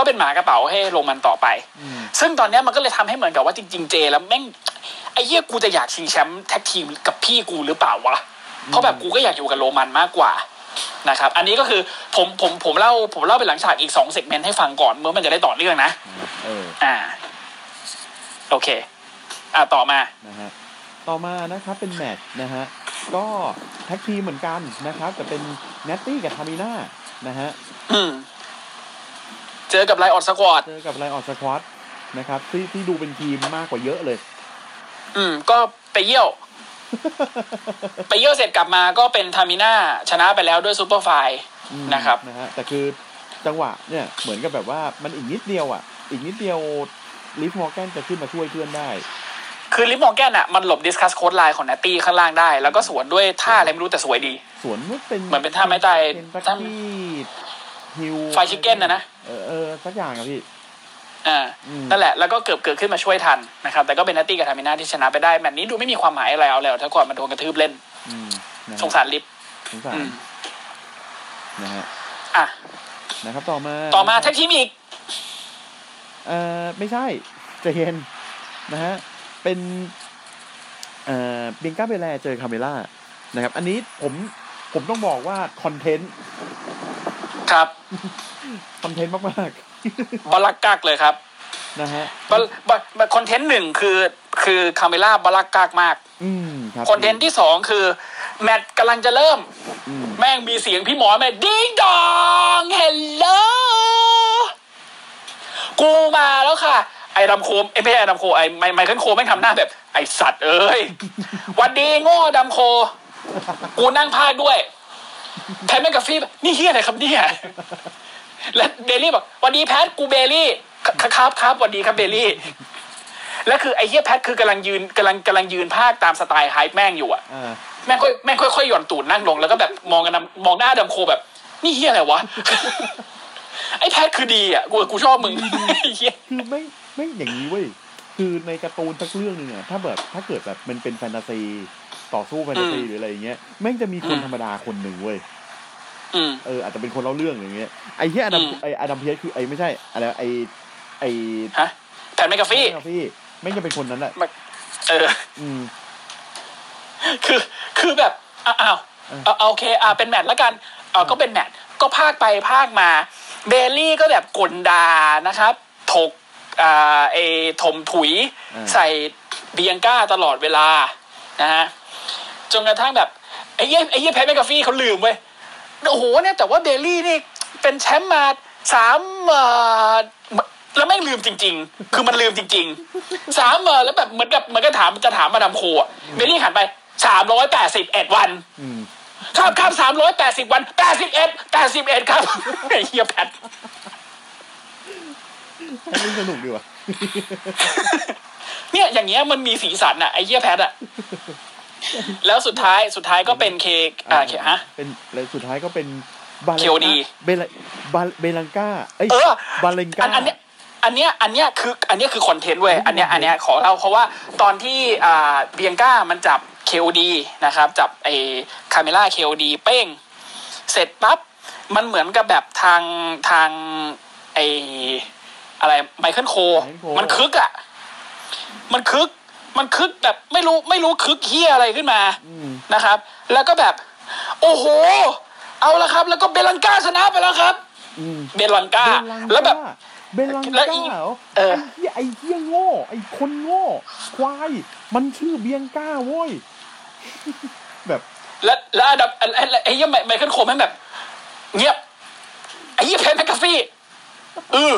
ก็เป็นหมากระเป๋าให้โรมันต่อไปอืมซึ่งตอนเนี้ยมันก็เลยทำให้เหมือนกับว่าจริง ๆ Jey แล้วแม่งไอ้เหี้ยกูจะอยากชิงแชมป์ tag team กับพี่กูหรือเปล่าวะ เพราะแบบกูก็อยากอยู่กับโรมันมากกว่านะครับ อันนี้ก็คือผมผมผมเล่าผมเล่าเป็นหลังฉากอีกสอง segment ให้ฟังก่อนเมื่อมันจะได้ต่อเนื่องนะเอออ่า โอเค อ่าต่อมานะฮะต่อมานะครับเป็นแมตช์นะฮะก็ tag team เหมือนกันนะครับแต่เป็นNatty กับ Tamina นะฮะอืม เจอกับ Riott Squad เจอกับ Riott Squad นะครับที่ที่ดูเป็นทีมมากกว่าเยอะเลย อืม ก็ไปเยี่ยว ไปเยี่ยวเสร็จกลับมาก็เป็น Tamina ชนะไปแล้วด้วย Superflyอืมนะครับนะฮะแต่คือจังหวะเนี่ยเหมือนกับแบบว่ามันอีกนิดเดียวอะ อีกนิดเดียว Liv Morgan จะขึ้นมาช่วยเพื่อนได้ คือ Liv Morgan อะมันหลบ discus clothesline ของ Natty ข้างล่างได้ แล้วก็สวนด้วยท่าอะไรไม่รู้แต่สวยดี สวนมันเป็นเหมือนเป็นท่าไม้ตายเป็นสักท่าที่ ฮิวไฟชิคเก้นนะนะเออเออสักอย่างอะพี่อ่าอืมนั่นแหละแล้วก็เกือบเกิดขึ้นมาช่วยทันนะครับ แต่ก็เป็นนัตตี้กับทามิน่าที่ชนะไปได้แมตช์นี้ดูไม่มีความหมายอะไรเอาแล้วถ้าก่อนมันโดนกระทืบเล่นอืมนะฮะสงสารลิฟสงสารอืมนะฮะอะนะครับต่อมาต่อมาแท็กทีมอีกเอ่อไม่ใช่ใจเย็นนะฮะเป็นเอ่อเบียงก้าเบลแลเจอคาเมล่านะครับ อันนี้ผมผมต้องบอกว่าคอนเทนต์ ครับคอนเทนต์มากบลักกักเลยครับๆนะฮะบลบลคอนเทนต์หนึ่งคือ คือคาเมล่าบลักกักมาก อืมครับคอนเทนต์ที่สองคือ แมตช์กำลังจะเริ่มอืมแม่งมีเสียงพี่หมอแม่งดิงดองเฮลโลกูมาแล้วค่ะ ไอ้ดำ Cole ไอ้ไม่ใช่ไอ้ดำ Cole ไอ้ไม Michael Cole แม่งทำหน้าแบบ ไอ้สัตว์เอ้ยหวันดีโง่ดำ Cole กูนั่งพากย์ด้วย Pat McAfee แบบนี่เหี้ยอะไรครับเนี่ยและ Bayley บอกหวันดี Pat กู Bayley ครับครับหวันดีครับ Bayley แล้วคือไอ้เหี้ย Pat คือกำลังยืนกำลังกำลังยืนพากย์ตามสไตล์ hype แม่งอยู่อะอ่าแม่งค่อยแม่งค่อยๆหย่อนตูดนั่งลงแล้วก็แบบมองกันนะมองหน้าดำ Cole แบบ นี่เหี้ยอะไรวะไอ้ Pat คือดีอะกูกูชอบมึงไอ้เฮียคือไม่ไม่อย่างนี้เว้ยคือในการ์ตูนสักเรื่องหนึ่งอะถ้าแบบถ้าเกิดแบบมันเป็นแฟนตาซี ต่อสู้แฟนตาซีหรืออะไรอย่างเงี้ยแม่งจะมีคนธรรมดาคนหนึ่งเว้ยอืมเอออาจจะเป็นคนเล่าเรื่องอย่างเงี้ยไอ้ที่อดัมอืมไอ้ Adam Pearce คือไอ้ไม่ใช่อะไรไอ้ไอ้ฮะ Pat McAfee พี่ไม่จะเป็นคนนั้นแหละเออ อืม คือคือแบบอ้าวอ้าวเออเอาเอาโอเค อ่าเป็น match แล้วกันเออก็เป็น match ก็พากย์ไปพากย์มา Bayley ก็แบบกลดานะครับ ถกอ่าเอถมถุย ใส่ Bianca ตลอดเวลานะฮะ จนกระทั่งแบบไอ้เยี่ยไอ้เยี่ย Pat McAfee เขาลืมเว้ยโอ้โหเนี่ยแต่ว่า Bayley นี่เป็นแชมป์มาสามเอ่อแล้วแม่งลืมจริง ๆ คือมันลืมจริงๆสามเออแล้วแบบเหมือนกับเหมือนกับถามจะถาม Michael Cole อะเบลลี่หันไปสามร้อยแปดสิบเอ็ดวันอืมครับครับสามร้อยแปดสิบวันแปดสิบเอ็ดแปดสิบเอ็ดครับไอ้เฮียแพทให้มันสนุกดีว่ะเนี่ยอย่างเงี้ยมันมีสีสันอะไอ้เหี้ยแพทอะ แล้วสุดท้ายสุดท้ายก็เป็นเคอ่าเคฮะเป็นแล้วสุดท้ายก็เป็นบาเล KOD เบลบาเบลังกาเอ้ยเออบาเลงกาอันอันเนี้ยอันเนี้ยอันเนี้ยคืออันเนี้ยคือคอนเทนต์เว้ยอันเนี้ยอันเนี้ยขอเล่าเพราะว่าตอนที่อ่า Bianca มันจับ KOD นะครับ จับไอ้ Carmella KOD เป้ง เสร็จปั๊บมันเหมือนกับแบบทางทางไอ้อะไร Michael Cole มันคึกอะ มันคึก มันคึกแบบไม่รู้ไม่รู้คึกเหี้ยอะไรขึ้นมาอืมนะครับ แล้วก็แบบ โอ้โห เอาละครับ แล้วก็เบลังกาชนะไปแล้วครับอืมเบลังกาเบลังแล้วแบบเบลังแล้วกาอีกเหรอเออไอ้เหี้ยไอ้เหี้ยโง่ไอ้คนโง่ควายมันชื่อ Bianca โว้ยแบบแล้วแล้วอันดับไอ้ไอ้ไอ้เหี้ยไม Michael Cole แม่งแบบ เงียบไอ้เหี้ย Pat McAfee เออ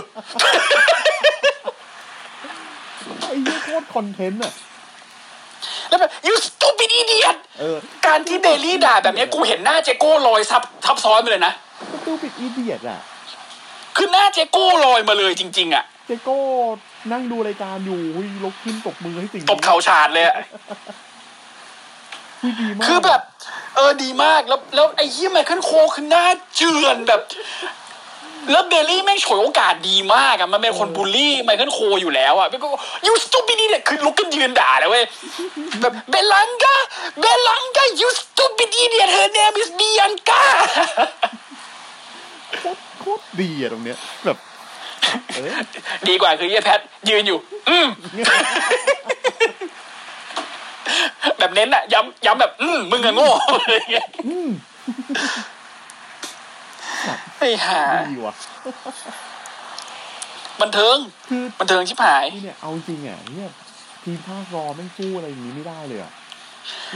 ไอ้เหี้ยโคตรคอนเทนต์อะแล้วแบบ you stupid idiot เออการที่ Bayley ด่าแบบเนี้ยกูเห็นหน้าเจโก้ลอยซับทับซ้อนไปเลยนะstupid idiot อะคือหน้าเจโก้ลอยมาเลยจริง ๆ อะ เจโก้นั่งดูรายการอยู่หุยลุกขึ้นตบมือให้สิ่งนี้ตบเข่าฉาดเลยอะหุยดีมากคือแบบ เออดีมากแล้วแล้วไอ้เหี้ย Michael Cole คือหน้าเจือนแบบ แล้ว Bayley แม่งฉวยโอกาสดีมากอะมันเป็นคนบูลลี่ Michael Cole อยู่แล้วอะก็ you stupid เนี่ยคือลุกขึ้นยืนด่าเลยเว้ยแบบเบลังกาเบลังกายูสตูปิดีเนี่ย her name is Bianca โคตรโคตรดีอะตรงเนี้ยแบบเออดีกว่าคือเหี้ยแพทยืนอยู่ อืมแบบเน้นอะย้ำย้ำแบบ อืมมึงอะโง่อะไรอย่างเงี้ยอืม ไอ้ห่าดีว่ะบันเทิงคือบันเทิงชิบหายนี่เนี่ยเอาจริงอะเนี่ยทีมพากย์ Raw แม่งสู้อะไรอย่างนี้ไม่ได้เลยอะ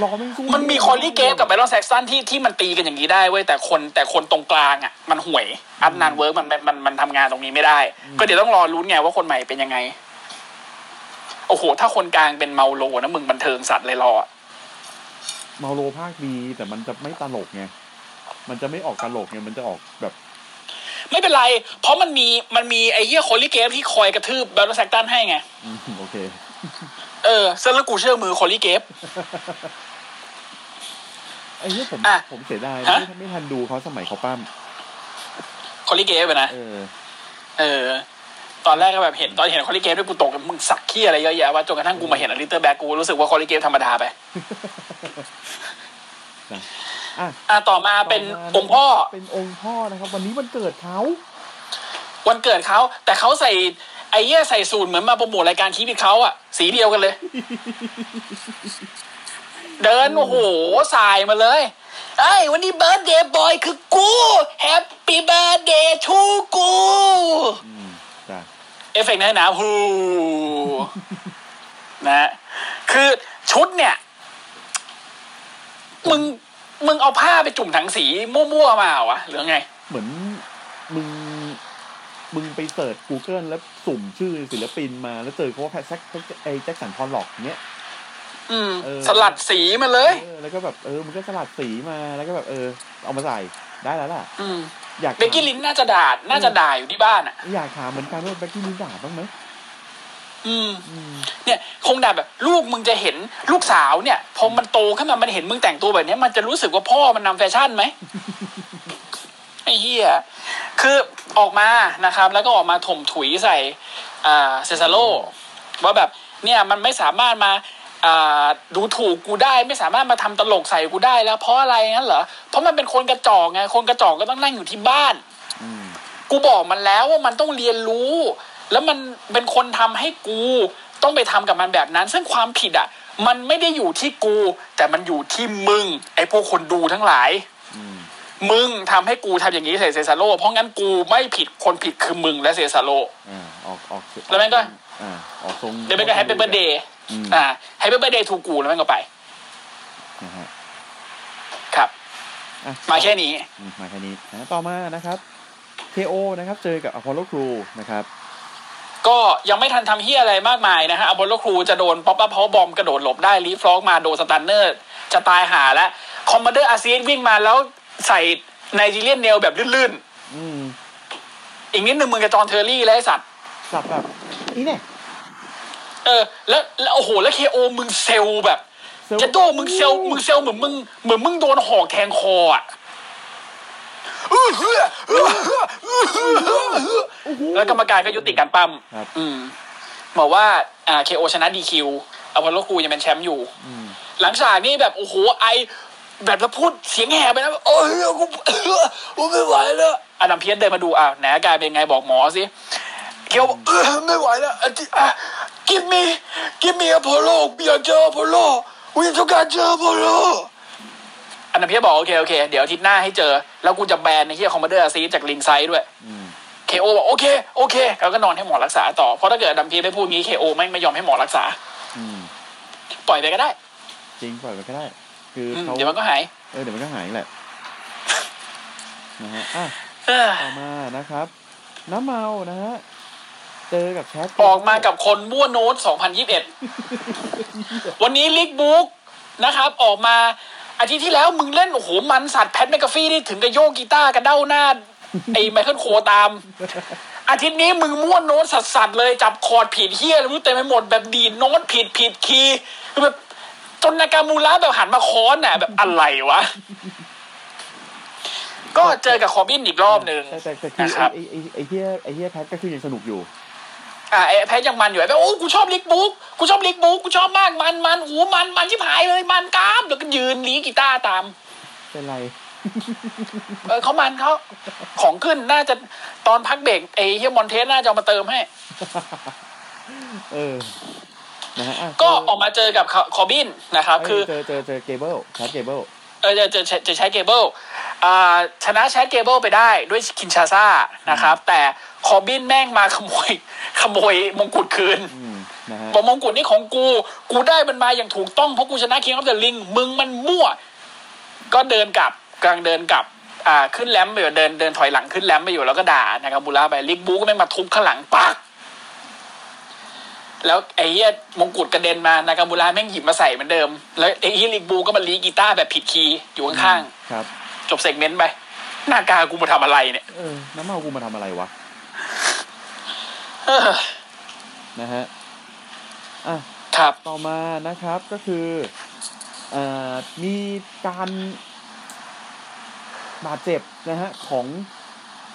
Raw แม่งสู้มันมี Corey Gravesกับ Byron Saxton ที่ที่มันตีกันอย่างนี้ได้เว้ยแต่คนแต่คนตรงกลางอะ มันห่วย Adnan Virk มันมันมันมันทำงานตรงนี้ไม่ได้ ก็เดี๋ยวต้องรอลุ้นไงว่าคนใหม่เป็นยังไง โอ้โห ถ้าคนกลางเป็น Mauro นะมึงบันเทิงสัสเลย Raw อะ Mauro พากย์ดีแต่มันจะไม่ตลกไง มันจะไม่ออกตลกไงมันจะออกแบบ ไม่เป็นไร เพราะมันมีมันมีไอ้เหี้ย Corey Graves ที่คอยกระทืบ Byron Saxton ให้ไงอืมโอเค เออเซนแล้วกูเชื่อมือ Corey Gravesไอ้เนี่ยผมอะผมเสียดายฮะไม่ไม่ทันดูเขาสมัยเขาปล้ำ Corey Graves นะเออ เออ ตอนแรกก็แบบเห็นตอนเห็น Corey Graves ด้วยกูตกมึงสักขี้อะไรเยอะแยะว่าจนกระทั่งกูมาเห็น Aleister Black กูรู้สึกว่า Corey Graves ธรรมดาไปนะ อะอะต่อมาเป็นต่อองค์พ่อ เป็นองค์พ่อนะครับ วันนี้วันเกิดเขาวันเกิดเขาแต่เขาใส่ไอ้เหี้ยใส่สูทเหมือนมาโปรโมทรายการทีวิตเขาอะสีเดียวกันเลย เดินโอ้โหส่ายมาเลยไอ้ยวันนี้ birthday boy คือกู happy birthday to กูอืมจ้ะเอฟเฟกต์นะหนาฮูนะ คือชุดเนี่ย มึง มึงเอาผ้าไปจุ่มถังสีมั่วๆมาเหรอวะหรือไง เหมือนมึงมึงไป search Google แล้วสุ่มชื่อศิลปินมาแล้วเจอเขาว่าแพทแซกไอ Jackson Pollock เนี้ยอืมเออสลัดสีมาเลยเออแล้วก็แบบเออมันก็สลัดสีมาแล้วก็แบบเออ เอามาใส่ได้แล้วล่ะ อืมอยาก Becky Lynch น่าจะด่าน่าจะด่าอยู่ที่บ้านอะอยากถามเหมือนกันว่า Becky Lynch ด่าบ้างไหม อืมอืมเนี่ยคงด่าแบบ ลูกมึงจะเห็นลูกสาวเนี่ยพอมันโตขึ้นมามันเห็นมึงแต่งตัวแบบเนี้ยมันจะรู้สึกว่าพ่อมันนำแฟชั่นไหมไอ้เหี้ยคือออกมานะครับ แล้วก็ออกมาถมถุยใส่อ่าเซซาโลว่าแบบเนี่ยมันไม่สามารถมาอ่าดูถูกกูได้ไม่สามารถมาทำตลกใส่กูได้แล้ว เพราะอะไรงั้นเหรอเพราะมันเป็นคนกระจอกไงคนกระจอกก็ต้องนั่งอยู่ที่บ้านอืมกูบอกมันแล้วว่ามันต้องเรียนรู้ แล้วมันเป็นคนทำให้กูต้องไปทำกับมันแบบนั้น ซึ่งความผิดอะ มันไม่ได้อยู่ที่กู แต่มันอยู่ที่มึง ไอ้พวกคนดูทั้งหลายอืมมึงทำให้กูทำอย่างนี้ใส่ Cesaro เพราะงั้นกูไม่ผิดคนผิดคือมึงและ Cesaroอ่าออกออกแล้วแม่งก็อ่าออกทรงเดี๋ยวแม่งก็แฮปปี้เบ t ร์ a เดย์อืมอ่าแฮปปี้เบ t ร์ a เดย์ทูกูแล้วแม่งก็ไปนะฮะครับอะมาแค่นี้อืมมาแค่นี้นะต่อมานะครับ KO นะครับ เจอกับ Apollo Crews นะครับ ก็ยังไม่ทันทำเหี้ยอะไรมากมายนะฮะ Apollo Crews จะโดน pop-up powerbomb กระโดดหลบได้ leapfrog มาโดน Stunner จะตายหาแล้ว Commander Azeez วิ่งมาแล้วใส่ Nigerian Nail แบบลื่นอืมๆอีกนิดนึงมึงกับ John Terry แล้วไอ้สัตว์สับแบบนี่เนี่ยเออ แล้วแล้วโอ้โหแล้ว KO มึง sell แบบ sell จะโดมึง sell มึง sell เหมือนมึงเหมือนมึงโดนหอกแทงคออะ แล้วกรรมการก็ยุติการปล้ำครับอืมบอกว่าอ่า KO ชนะ DQ Apollo Crews ยังเป็นแชมป์อยู่อืมหลังฉากนี่แบบโอ้โหไอแบบแล้วพูดเสียงแหบไปนะโอ้ยกูกูไม่ไหวแล้ว Adam Pearce เดินมาดูอะไหนอาการเป็นไงบอกหมอสิ KO บอกเออไม่ไหวแล้วอะอะ give me give me Apollo กูอยากเจอ Apollo กูอยากต้องการเจอ Apollo Adam Pearce บอกโอเคโอเคเดี๋ยวอาทิตย์หน้าให้เจอ แล้วกูจะแบนในที่ Commander Azeez จาก ringside ด้วยอืม KO บอกโอเคโอเคเขาก็นอนให้หมอรักษาต่อเพราะถ้าเกิด Adam Pearce ไม่พูดงี้ KO ไม่ไม่ยอมให้หมอรักษาอืมปล่อยไปก็ได้ จริงปล่อยไปก็ได้ คืออืมเขาเดี๋ยวมันก็หายเออเดี๋ยวมันก็หายแหละนะฮะอะเออต่อมานะครับ น้ำเมานะฮะเจอกับแชทออกมากับคนมั่วโน้ต2021 วันนี้ Rick Boogs นะครับ ออกมา อาทิตย์ที่แล้วมึงเล่นโอ้โหมันสัส Pat McAfee นี่ถึงกับโยกกีตาร์กระเด้าหน้าไอ้ Michael Cole ตาม อาทิตย์นี้มึงมั่วโน้ตสัสๆเลยจับคอร์ดผิดเฮียรู้เต็มไปหมดแบบดีดโน้ตผิดผิดคีย์คือแบบจน Nakamura แบบหันมาค้อนน่ะ แบบอะไรวะ ก็เจอกับคอร์บินอีกรอบหนึ่งแต่แต่แต่คือนะครับไอ้ไอ้ไอ้ไอ้เฮียไอ้เฮียแพทก็คือยังสนุกอยู่ อ่าไอ้แพ้ยังมันอยู่ไอ้แพ้โอ้กูชอบลิกบุ๊กกูชอบลิกบุ๊กกูชอบมากมันมันโอ้มันมันชิบหายเลยมันกรามเดี๋ยวก็ยืนลีกีตาร์ตาม เป็นไรเออเขามันเขาของขึ้นน่าจะตอนพักเบรกไอ้เฮียมอนเทสน่าจะเอามาเติมให้เออนะฮะอะก็ออกมาเจอกับคอร์บินนะครับเยคือเจอเจอเจอเกเบิลแชทเกเบิล เออจะจะจะจะใช้เกเบิลอ่าชนะแชทเกเบิลไปได้ด้วยคินชาซ่านะครับ แต่คอร์บินแม่งมาขโมยขโมยมงกุฎคืนอืมนะฮะบอกมงกุฎนี่ของกู กูได้มันมาอย่างถูกต้องเพราะกูชนะ King of the Ring มึงมันมั่ว ก็เดินกลับกำลังเดินกลับอ่าขึ้นแรมป์ไปอยู่เดินเดินถอยหลังขึ้นแรมป์ไปอยู่แล้วก็ด่านะครับบูราไปลิกบูก็ไม่งมาทุบข้างหลังปัก แล้วไอ้เหี้ยมงกุฎกระเด็นมา Nakamura แม่งหยิบมาใส่เหมือนเดิม แล้วไอ้เหี้ย Rick Boogs ก็มาลีกีตาร์แบบผิดคีย์อยู่ข้างครับๆจบ segment ไปหน้ากากูมาทำอะไรเนี่ยเออน้ำเมากูมาทำอะไรวะเออนะฮะอะครับต่อมานะครับก็คือเอ่อมีการบาดเจ็บนะฮะของ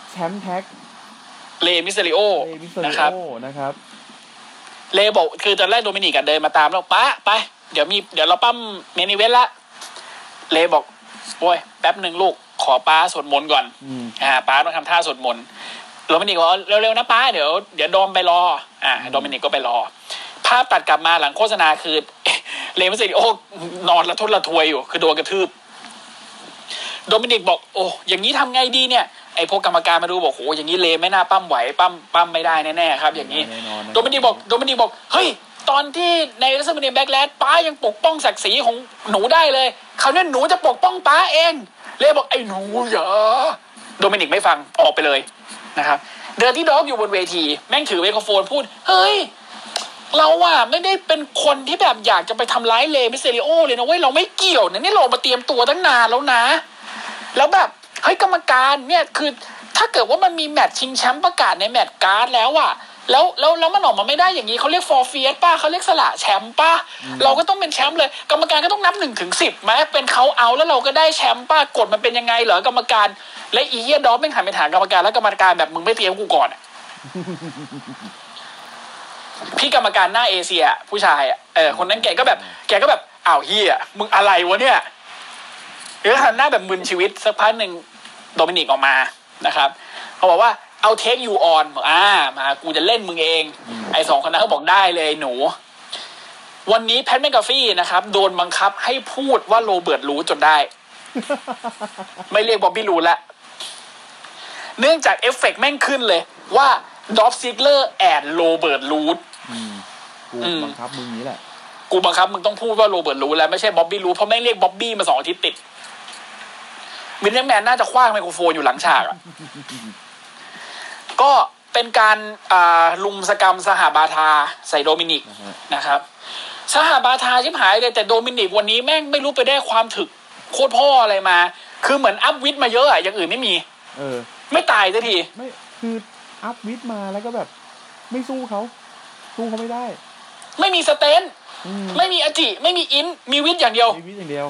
แชมป์ tag Rey Mysterio เอมิสเตอนะริครับโอนะครับ เลบอกคือตอนแรก Dominik อะเดินมาตามแล้วป๊าไป เดี๋ยวมีเดี๋ยวเราปั้มเมนิเวสละเลบอกโอ้ยแป๊บหนึ่งลูกขอป๊าสวดมนต์ก่อนอืมอ่าป๊าต้องทำท่าสวดมนต์ Dominik บอกว่าเร็วๆนะป๊าเดี๋ยวเดี๋ยวโดมไปรอ อ่า Dominik ก็ไปรอ ภาพตัดกลับมาหลังโฆษณาคือ Rey Mysterio นอนระทดระทวยอยู่ คือโดนกระทืบDominik บอกโอ้อย่างนี้ทำไงดีเนี่ย ไอพวกกรรมการมาดูบอกโหอย่างนี้เลไม่น่าปล้ำไหวปล้ำปล้ำไม่ได้แน่ๆครับ อย่างนี้แน่นอนนะ Dominik บอก Dominik บอกเฮ้ยตอนที่ใน WrestleMania Backlash ป๊ายังปกป้องศักดิ์ศรีของหนูได้เลยคราวนี้หนูจะปกป้องป๊าเองเลบอกไอ้หนูเหรอ Dominik ไม่ฟังออกไปเลยนะครับเดินที่ด็อกอยู่บนเวที แม่งถือไมโครโฟนพูด เฮ้ย เราอะไม่ได้เป็นคนที่แบบอยากจะไปทำร้าย Rey Mysterio เลยนะเว้ยเราไม่เกี่ยวนะนี่เรามาเตรียมตัวตั้งนานแล้วนะ แล้วแบบ เฮ้ยกรรมการเนี่ยคือถ้าเกิดว่ามันมีแมตช์ชิงแชมป์ประกาศใน match card แล้วอะแล้วแล้วแล้วมันออกมาไม่ได้อย่างนี้เขาเรียก forfeit ป๊าเขาเรียกสละแชมป์ป๊าเราก็ต้องเป็นแชมป์เลย กรรมการก็ต้องนับหนึ่งถึงสิบไหมเป็นเขาเอาแล้วเราก็ได้แชมป์ป๊ากฎมันเป็นยังไงเหรอกรรมการ และอีเฮีย Dolph แม่งหันไปถามกรรมการแล้วกรรมการแบบมึงไม่เตรียมกูก่อนอะพี่กรรมการหน้าเอเชีย ผู้ชายอะเออคนนั้นแกก็แบบ แกก็แบบอ้าวเฮียมึงอะไรวะเนี่ยหรือหันหน้าแบบมึนชีวิตสักพักหนึ่ง Dominik ออกมานะครับเขาบอกว่าเอา take you on บอกอ่ามากูจะเล่นมึงเอง ไอ้สองคนนั้นเขาบอกได้เลยหนู วันนี้ Pat McAfee นะครับ โดนบังคับให้พูดว่า Robert Roode จนได้ ไม่เรียก Bobby Roode ละเนื่องจากเอฟเฟกต์แม่งขึ้นเลย ว่า Dolph Ziggler and Robert Roodeอืมกูอืมบังคับมึงนี้แหละ กูบังคับมึงต้องพูดว่า Robert Roode แล้วไม่ใช่ Bobby Roode เพราะแม่งเรียก Bobby มาสองอาทิตย์ติด Vince McMahon น่าจะคว้างไมโครโฟนอยู่หลังฉากอะก็เป็นการอ่ารุมสกรัมสหบาทาใส่ Dominik นะฮะนะครับ สหบาทาชิบหายเลยแต่ Dominik วันนี้แม่งไม่รู้ไปได้ความถึกโคตรพ่ออะไรมา คือเหมือนอัพ VIT มาเยอะอะอย่างอื่นไม่มี เออ ไม่ตายสักทีไม่คืออัพวิทมาแล้วก็แบบ ไม่สู้เขาสู้เขาไม่ได้ ไม่มีสเตนอืมไม่มีอจิ ไม่มีอินมีวิทย์อย่างเดียวชีวิตอย่างเดียว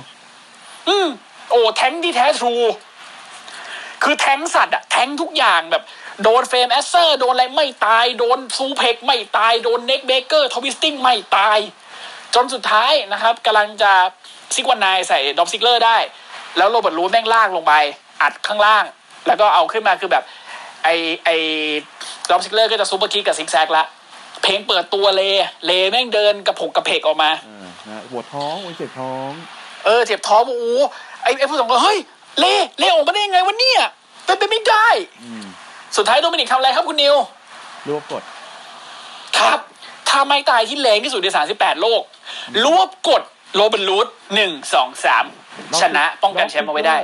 อืม โอ้แทงที่แท้ทรู คือแทงสัตว์อะแทงทุกอย่างแบบ โดนเฟรมแอสเซอร์โดนอะไรไม่ตาย โดนซูเพกไม่ตาย โดนเน็กเบเกอร์ทวิสติ้งไม่ตาย จนสุดท้ายนะครับกำลังจะซิกวันนายใส่ดอมซิกเลอร์ได้ แล้ว Robert Roode แม่งลากลงไป อัดข้างล่าง แล้วก็เอาขึ้นมาคือแบบไอไอ Dolph Ziggler ก็จะ superkick กับ Zig Zag ละเพลงเปิดตัวเล เลแม่งเดินกระโผลกกระเผลกออกมาปวดท้องโอ้ยเจ็บท้อง เออเจ็บท้องโอ้โหไอ้ไอ้ผู้สองคนเฮ้ยเล่เล่ออกมาได้ยังไงวะเนี่ยเป็นไปไม่ได้อืมสุดท้าย Dominik ทำอะไรครับคุณนิวรวบกด ครับ ท่าไม้ตายที่แรงที่สุดใน 38 โลก รวบกดโรเบิร์ตรูทหนึ่งสองสามชนะป้องกันแชมป์เอาไว้ได้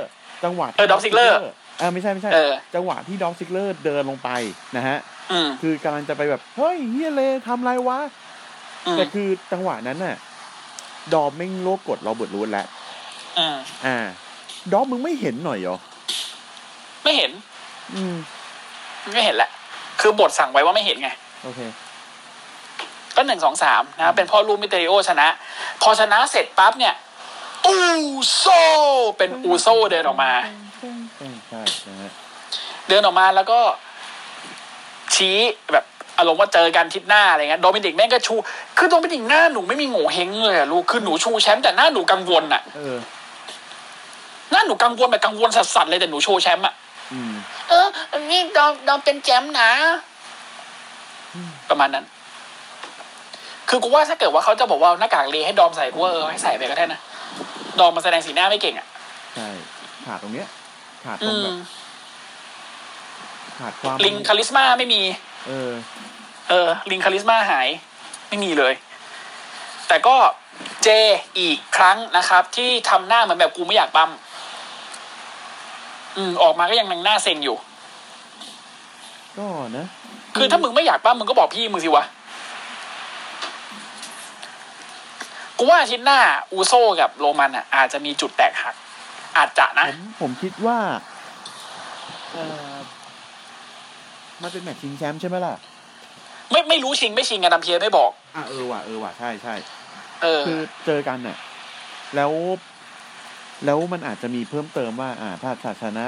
จังหวะที่เออ Dolph Ziggler เออไม่ใช่ไม่ใช่เออจังหวะที่ Dolph Ziggler เดินลงไปนะฮะอืมคือกำลังจะไปแบบ เฮ้ยเฮียเลทำไรวะอืมแต่คือจังหวะนั้นน่ะ ดอมแม่งรวบกดโรเบิร์ตรูทแล้วอืมอ่า ดอมมึงไม่เห็นหน่อยเหรอ ไม่เห็น อืมไม่เห็นแหละ คือบทสั่งไว้ว่าไม่เห็นไง โอเค ก็หนึ่งสองสามนะ เป็นพ่อลูกมิเตริโอชนะ พอชนะเสร็จปั๊บเนี่ย อูโซ เป็นอูโซเดินออกมา ใช่ใช่นะฮะเดินออกมาแล้วก็ชี้แบบ อารมณ์ว่าเจอกันทิศหน้าอะไรเงี้ยโดมินิกแม่งก็ชู คือโดมินิกหน้าหนูไม่มีโง่เฮงเลยอะลูกคือหนูชูแชมป์แต่หน้าหนูกังวลอะเออหน้าหนูกังวลแบบกังวลสัสๆเลยแต่หนูโชว์แชมป์อะอืมเออนี่ดอมดอมเป็นแชมป์นะ ประมาณนั้น คือกูว่าถ้าเกิดว่าเขาจะบอกว่าเอาหน้ากากเลให้ดอมใส่กูว่าเออให้ใส่ไปก็ได้นะดอมมาแสดงสีหน้าไม่เก่งอะใช่ขาดตรงเนี้ยขาดตอืรงแบมบขาดความลิงคาริสมาไม่มี เออ เออลิงคาริสมาหายไม่มีเลย แต่ก็เจอีกครั้งนะครับ ที่ทำหน้าเหมือนแบบกูไม่อยากปั๊มอืมออกมาก็ยังนังหน้าเซ็งอยู่ ก็นะ คือถ้ามึงไม่อยากปั๊มมึงก็บอกพี่มึงสิวะกูว่าอาทิตย์หน้า อูโซกับโรมันอะ อาจจะมีจุดแตกหัก อาจจะนะ ผมผมคิดว่าเออมันเป็นแมตช์ชิงแชมป์ใช่ไหมล่ะ ไม่ไม่รู้ชิงไม่ชิงกันทำเพียร์ไม่บอกอะเออว่ะเออว่ะใช่ใช่เออ คือเจอกันเนี่ยแล้ว แล้วมันอาจจะมีเพิ่มเติมว่า อ่า ถ้าถ้าชนะ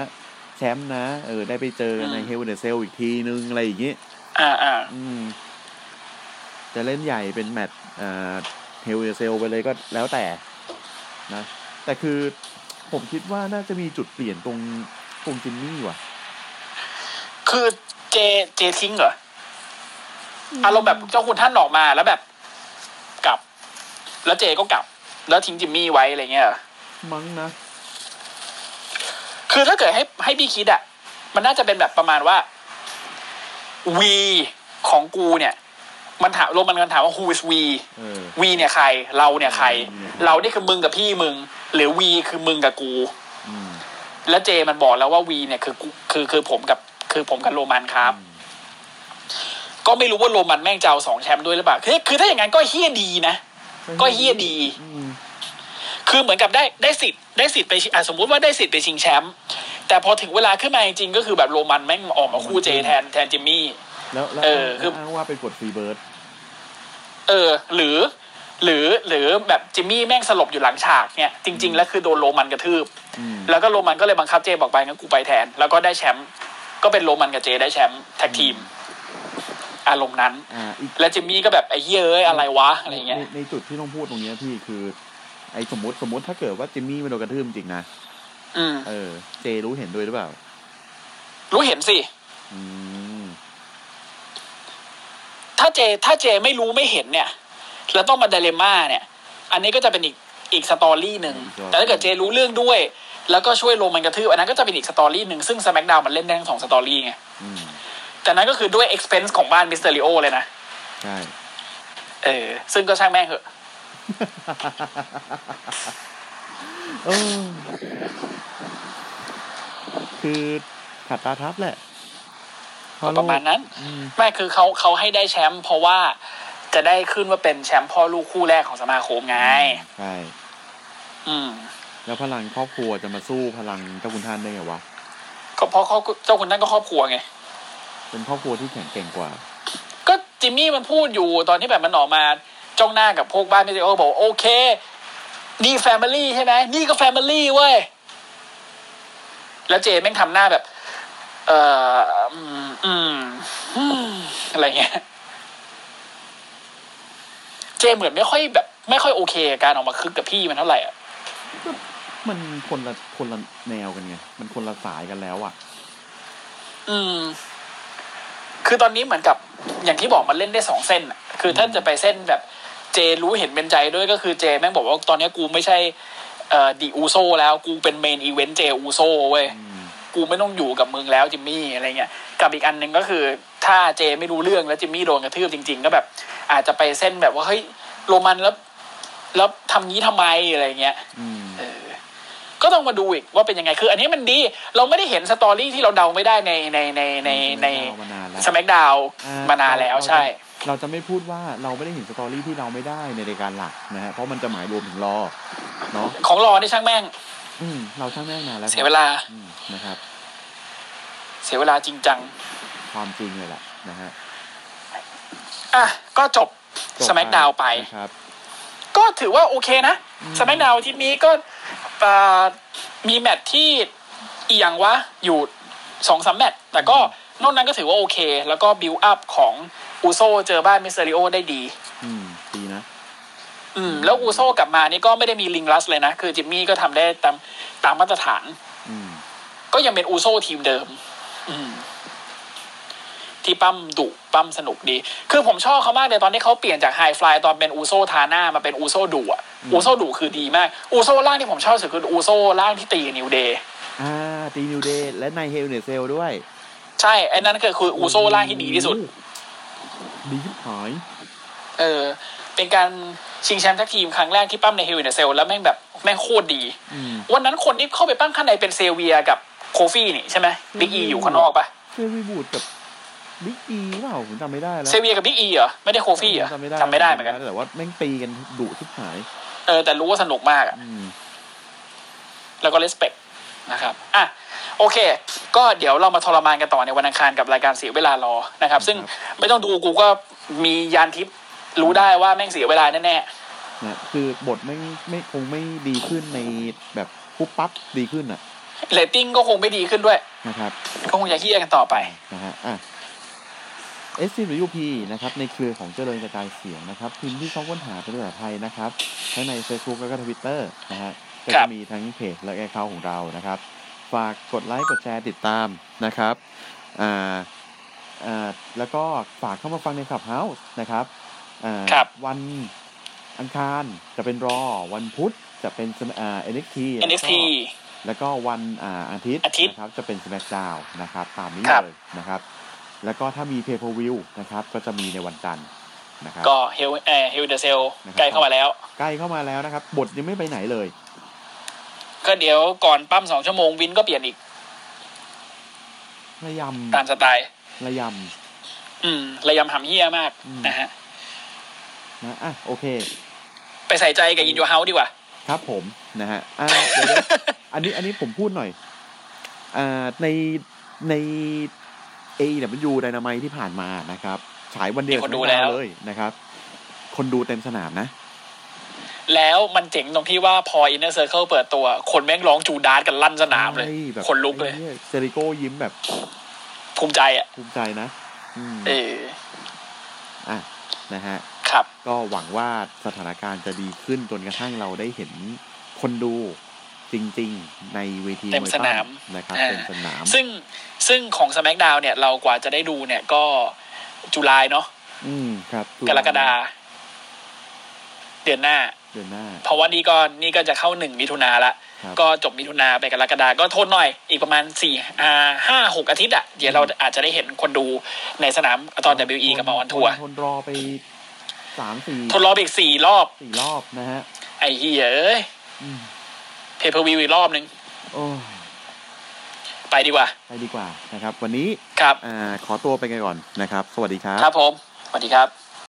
แชมป์นะ เออ ได้ไปเจอในอืมเฮลเดเซลอีกทีนึง อะไรอย่างงี้อ่าอ่าอืมจะเล่นใหญ่เป็นแมตช์อ่าเฮลเดเซลไปเลยก็แล้วแต่ นะ แต่คือผมคิดว่าน่าจะมีจุดเปลี่ยนตรงตรงจิมมี่ว่ะ คือเจเจทิ้งเหรอ อารมณ์แบบเจ้าคุณท่านออกมาแล้วแบบ กลับ แล้วเจก็กลับ แล้วทิ้งจิมมี่ไว้อะไรเงี้ยเหรอมั้งนะ คือถ้าเกิดให้ให้พี่คิดอะมันน่าจะเป็นแบบประมาณว่าวีของกูเนี่ย มันถามโรมันกันถามว่า who is we เออวีเนี่ยใคร เราเนี่ยใครอืมเรานี่คือมึงกับพี่มึง หรือวีคือมึงกับกูอืมแล้วเจมันบอกแล้วว่าวีเนี่ยคือกูคือคือผมกับคือผมกับโรมันครับ ก็ไม่รู้ว่าโรมันแม่งจะเอาสองแชมป์ด้วยหรือเปล่าคือคือถ้าอย่างนั้นก็เฮี้ยดีนะ ก็เฮี้ยดีอืมคือเหมือนกับได้ได้สิทธิ์ได้สิทธิ์ไปชิอะสมมุติว่าได้สิทธิ์ไปชิงแชมป์แต่พอถึงเวลาขึ้นมาจริงๆก็คือแบบโรมันแม่งออกมาคู่เจแทนแทนจิมมี่แล้วแล้วเออคืออ้างว่าเป็นกดฟรีเบิร์ดเออ หรือ หรือหรือแบบจิมมี่แม่งสลบอยู่หลังฉากเนี่ยจริง ๆ แล้วคือโดนโรมันกระทืบอืมแล้วก็โรมันก็เลยบังคับเจบอกไปงั้นกูไปแทน แล้วก็ได้แชมป์ก็เป็นโรมันกับเจได้แชมป์ tag team อารมณ์นั้น แล้วจิมมี่ก็แบบไอ้เยเอ้ยอะไรวะอะไรเงี้ยในจุดที่ต้องพูดตรงเนี้ยพี่คือ ไอ้สมมติสมมติถ้าเกิดว่าจิมมี่ไม่โดนกระทืบจริงนะเออ เจรู้เห็นด้วยหรือเปล่า รู้เห็นสิถ้าเจ ถ้าเจไม่รู้ไม่เห็นเนี่ย แล้วต้องมาดราม่าเนี่ย อันนี้ก็จะเป็นอีกอีก story หนึ่ง แต่ถ้าเกิดเจรู้เรื่องด้วย แล้วก็ช่วยโรมันกระทืบอันนั้นก็จะเป็นอีก story หนึ่ง ซึ่ง SmackDown มันเล่นได้ทั้งสอง story ไง แต่นั้นก็คือด้วย expense ของบ้านมิสเตอริโอเลยนะ ใช่ เออ ซึ่งก็ช่างแม่งเหอะเออคือขัดตาทับแหละประมาณนั้นอืมไม่คือเขาเขาให้ได้แชมป์เพราะว่าจะได้ขึ้นว่าเป็นแชมป์พ่อลูกคู่แรกของสมาคมไง ใช่ อืม แล้วพลังครอบครัวจะมาสู้พลังเจ้าคุณท่านได้ไงวะ ก็เพราะเขาเจ้าคุณนั่นก็ครอบครัวไง เป็นครอบครัวที่แข็งแกร่งกว่า ก็จิมมี่มันพูดอยู่ตอนที่แบบมันออกมาจ้องหน้ากับพวกบ้านมิสเตอร์บอกว่าโอเค นี่ family ใช่ไหมนี่ก็ family เว้ย แล้วเจแม่งทำหน้าแบบ เอ่ออืมอืมอืมอะไรเงี้ยเจเหมือนไม่ค่อยแบบ ไม่ค่อยโอเคกับการออกมาคึกกับพี่มันเท่าไหร่อะมันคนละคนละแนวกันไง มันคนละสายกันแล้วอะ อืม คือตอนนี้เหมือนกับอย่างที่บอกมันเล่นได้สองเส้นอะคือถ้าจะไปเส้นแบบเจรู้เห็นเป็นใจด้วยก็คือเจแม่งบอกว่าตอนนี้กูไม่ใช่เอ่อดีอูโซแล้วกูเป็นเมนอีเวนต์เจอูโซเว้ยอืมกูไม่ต้องอยู่กับมึงแล้วจิมมี่อะไรเงี้ยกับอีกอันหนึ่งก็คือ ถ้าเจไม่รู้เรื่องแล้วจิมมี่โดนกระทืบจริง ๆ ก็แบบ อาจจะไปเส้นแบบว่าเฮ้ยโรมันแล้ว แล้วทำงี้ทำไมอะไรเงี้ยอืมเออ ก็ต้องมาดูอีกว่าเป็นยังไงคือ อันนี้มันดีเราไม่ได้เห็นสตอรี่ที่เราเดาไม่ได้ในในในในในมานานแล้วสมักดาวอ่มานานแล้วเรจะใช่ เราจะไม่พูดว่าเราไม่ได้เห็นสตอรี่ที่เราไม่ได้ในรายการหลักนะฮะเพราะมันจะหมายรวมถึงรอเนาะของรอนี่ช่างแม่ง อืมเราช่างแม่งนานแล้วครับเสียเวลาอืมนะครับ เสียเวลาจริงจัง ความจริงเลยแหละนะฮะอะก็จบจบ SmackDown ไปนะครับ ก็ถือว่าโอเคนะอืม SmackDown อาทิตย์นี้ก็เอ่อ มีแมตช์ที่อีหยังวะอยู่สองสามแมตช์แต่ก็นอกนั้นก็ถือว่าโอเค แล้วก็บิวอัพของอูโซเจอบ้านมิสเตอริโอได้ดี อืมดีนะ อืม แล้วอูโซกลับมานี่ก็ไม่ได้มี ring rust เลยนะ คือจิมมี่ก็ทำได้ตามตามมาตรฐาน อืม ก็ยังเป็นอูโซทีมเดิม อืม ที่ปล้ำดุปล้ำสนุกดี คือผมชอบเขามากเลยตอนที่เขาเปลี่ยนจาก high fly ตอนเป็นอูโซทาหน้ามาเป็นอูโซดุอะอืมอูโซดุคือดีมาก อูโซร่างที่ผมชอบสุดคืออูโซร่างที่ตีกับ New Day อ่าตี New Day และใน Hell in a Cell ด้วย ใช่ไอ้นั่นคือคืออูโซร่างที่ดีที่สุด ดีชิบหายเออเป็นการชิงแชมป์ tag team ครั้งแรกที่ปล้ำใน Hell in a Cell แล้วแม่งแบบแม่งโคตรดีอืมวันนั้นคนที่เข้าไปปล้ำข้างในเป็นเซเวียกับโคฟี่นี่ใช่ไหมบิ๊กอีอยู่ข้างนอกปะ Xavier Woods กับ บิ๊กอีเปล่าผมจำไม่ได้แล้วเซเวียกับบิ๊กอีเหรอไม่ได้โคฟี่เหรอจำไม่ได้จำไม่ได้เหมือนกันแต่ว่าแม่งตีกันดุชิบหาย เออ แต่รู้ว่าสนุกมากอะอืมแล้วก็ respect นะครับอะโอเค ก็เดี๋ยวเรามาทรมานกันต่อในวันอังคารกับรายการเสียเวลา Rawนะครับ ซึ่งไม่ต้องดูกูก็มีญาณทิพย์รู้ได้ว่าแม่งเสียเวลาแน่นะคือบทไม่ไม่คงไม่ดีขึ้นในแบบปุ๊บปั๊บดีขึ้นอะๆเรตติ้งก็คงไม่ดีขึ้นด้วยนะครับก็คงจะเฮี้ยกันต่อไปนะฮะอะ SCWP นะครับในเครือของเจริญกระจายเสียงนะครับพิมพ์ที่ช่องค้นหาเป็นภาษาไทยนะครับทั้งใน Facebook แล้วก็ทวิตเตอร์นะฮะครับก็จะมีทั้งเพจและ account ของเรานะครับ ฝากกดไลค์กดแชร์ติดตามนะครับอ่าอ่าแล้วก็ฝากเข้ามาฟังใน Clubhouse นะครับอ่าครับวันอังคารจะเป็น Raw วันพุธจะเป็นอ่า NXT แล้วก็ NXT แล้วก็วันอ่าอาทิตย์อาทิตย์นะครับจะเป็น SmackDown นะครับ ตามนี้ครับเลยนะครับ แล้วก็ถ้ามี Pay Per View นะครับก็จะมีในวันจันทร์นะครับก็ Hell เอ Hell in a Cell นะครับใกล้เข้ามาแล้ว ใกล้เข้ามาแล้วนะครับ บทยังไม่ไปไหนเลย ก็เดี๋ยวก่อนปั้มสองชั่วโมงวินก็เปลี่ยนอีกระยตามสไตล์ำระยอืมระยำหำเฮี้ยมากอืมนะฮะำนะอะโอเค ไปใส่ใจกับอิน o ูเฮาดีกว่า ครับผมนะฮะอ่าเดี๋ยวเดี๋ยวอันนี้อันนี้ผมพูดหน่อยอ่าในใน AW Dynamite ที่ผ่านมานะครับ ฉายวันเดียวมีคนดูกับแล้วเลยนะครับ คนดูเต็มสนามนะ แล้วมันเจ๋งตรงที่ว่าพอ Inner Circle เปิดตัว คนแม่งร้อง Judas กันลั่นสนามเลยใช่แบบคนลุกเลยเจริโก้ยิ้มแบบ ภูมิใจอะ ภูมิใจนะอืมเอออะนะฮะครับ ก็หวังว่าสถานการณ์จะดีขึ้นจนกระทั่งเราได้เห็นคนดู จริง ๆ ในเวทีเต็มสนามมวยปั้นะครับอ่าเต็มสนาม ซึ่งซึ่งของ SmackDown เนี่ย เรากว่าจะได้ดูเนี่ยก็ July เนาะอืมครับกรกฎาเดือนหน้า เดือนหน้า เพราะว่านี่ก็นี่ก็จะเข้าหนึ่งมิถุนาละครับก็จบมิถุนาไปกรกฎาก็ทนหน่อย อีกประมาณสี่อ่าห้าหกอาทิตย์อะเดี๋ยวเราอาจจะได้เห็นคนดูในสนามตอน WWE กับมา on tour ทนรอไปสามสี่ทนรอไปอีกสี่รอบสี่รอบนะฮะ ไอ้เหี้ยเอ้ยอืม Pay Per View อีกรอบนึงโอ้ยไปดีกว่า ไปดีกว่านะครับ วันนี้ครับอ่าขอตัวไปกันก่อนนะครับ สวัสดีครับ ครับผม สวัสดีครับ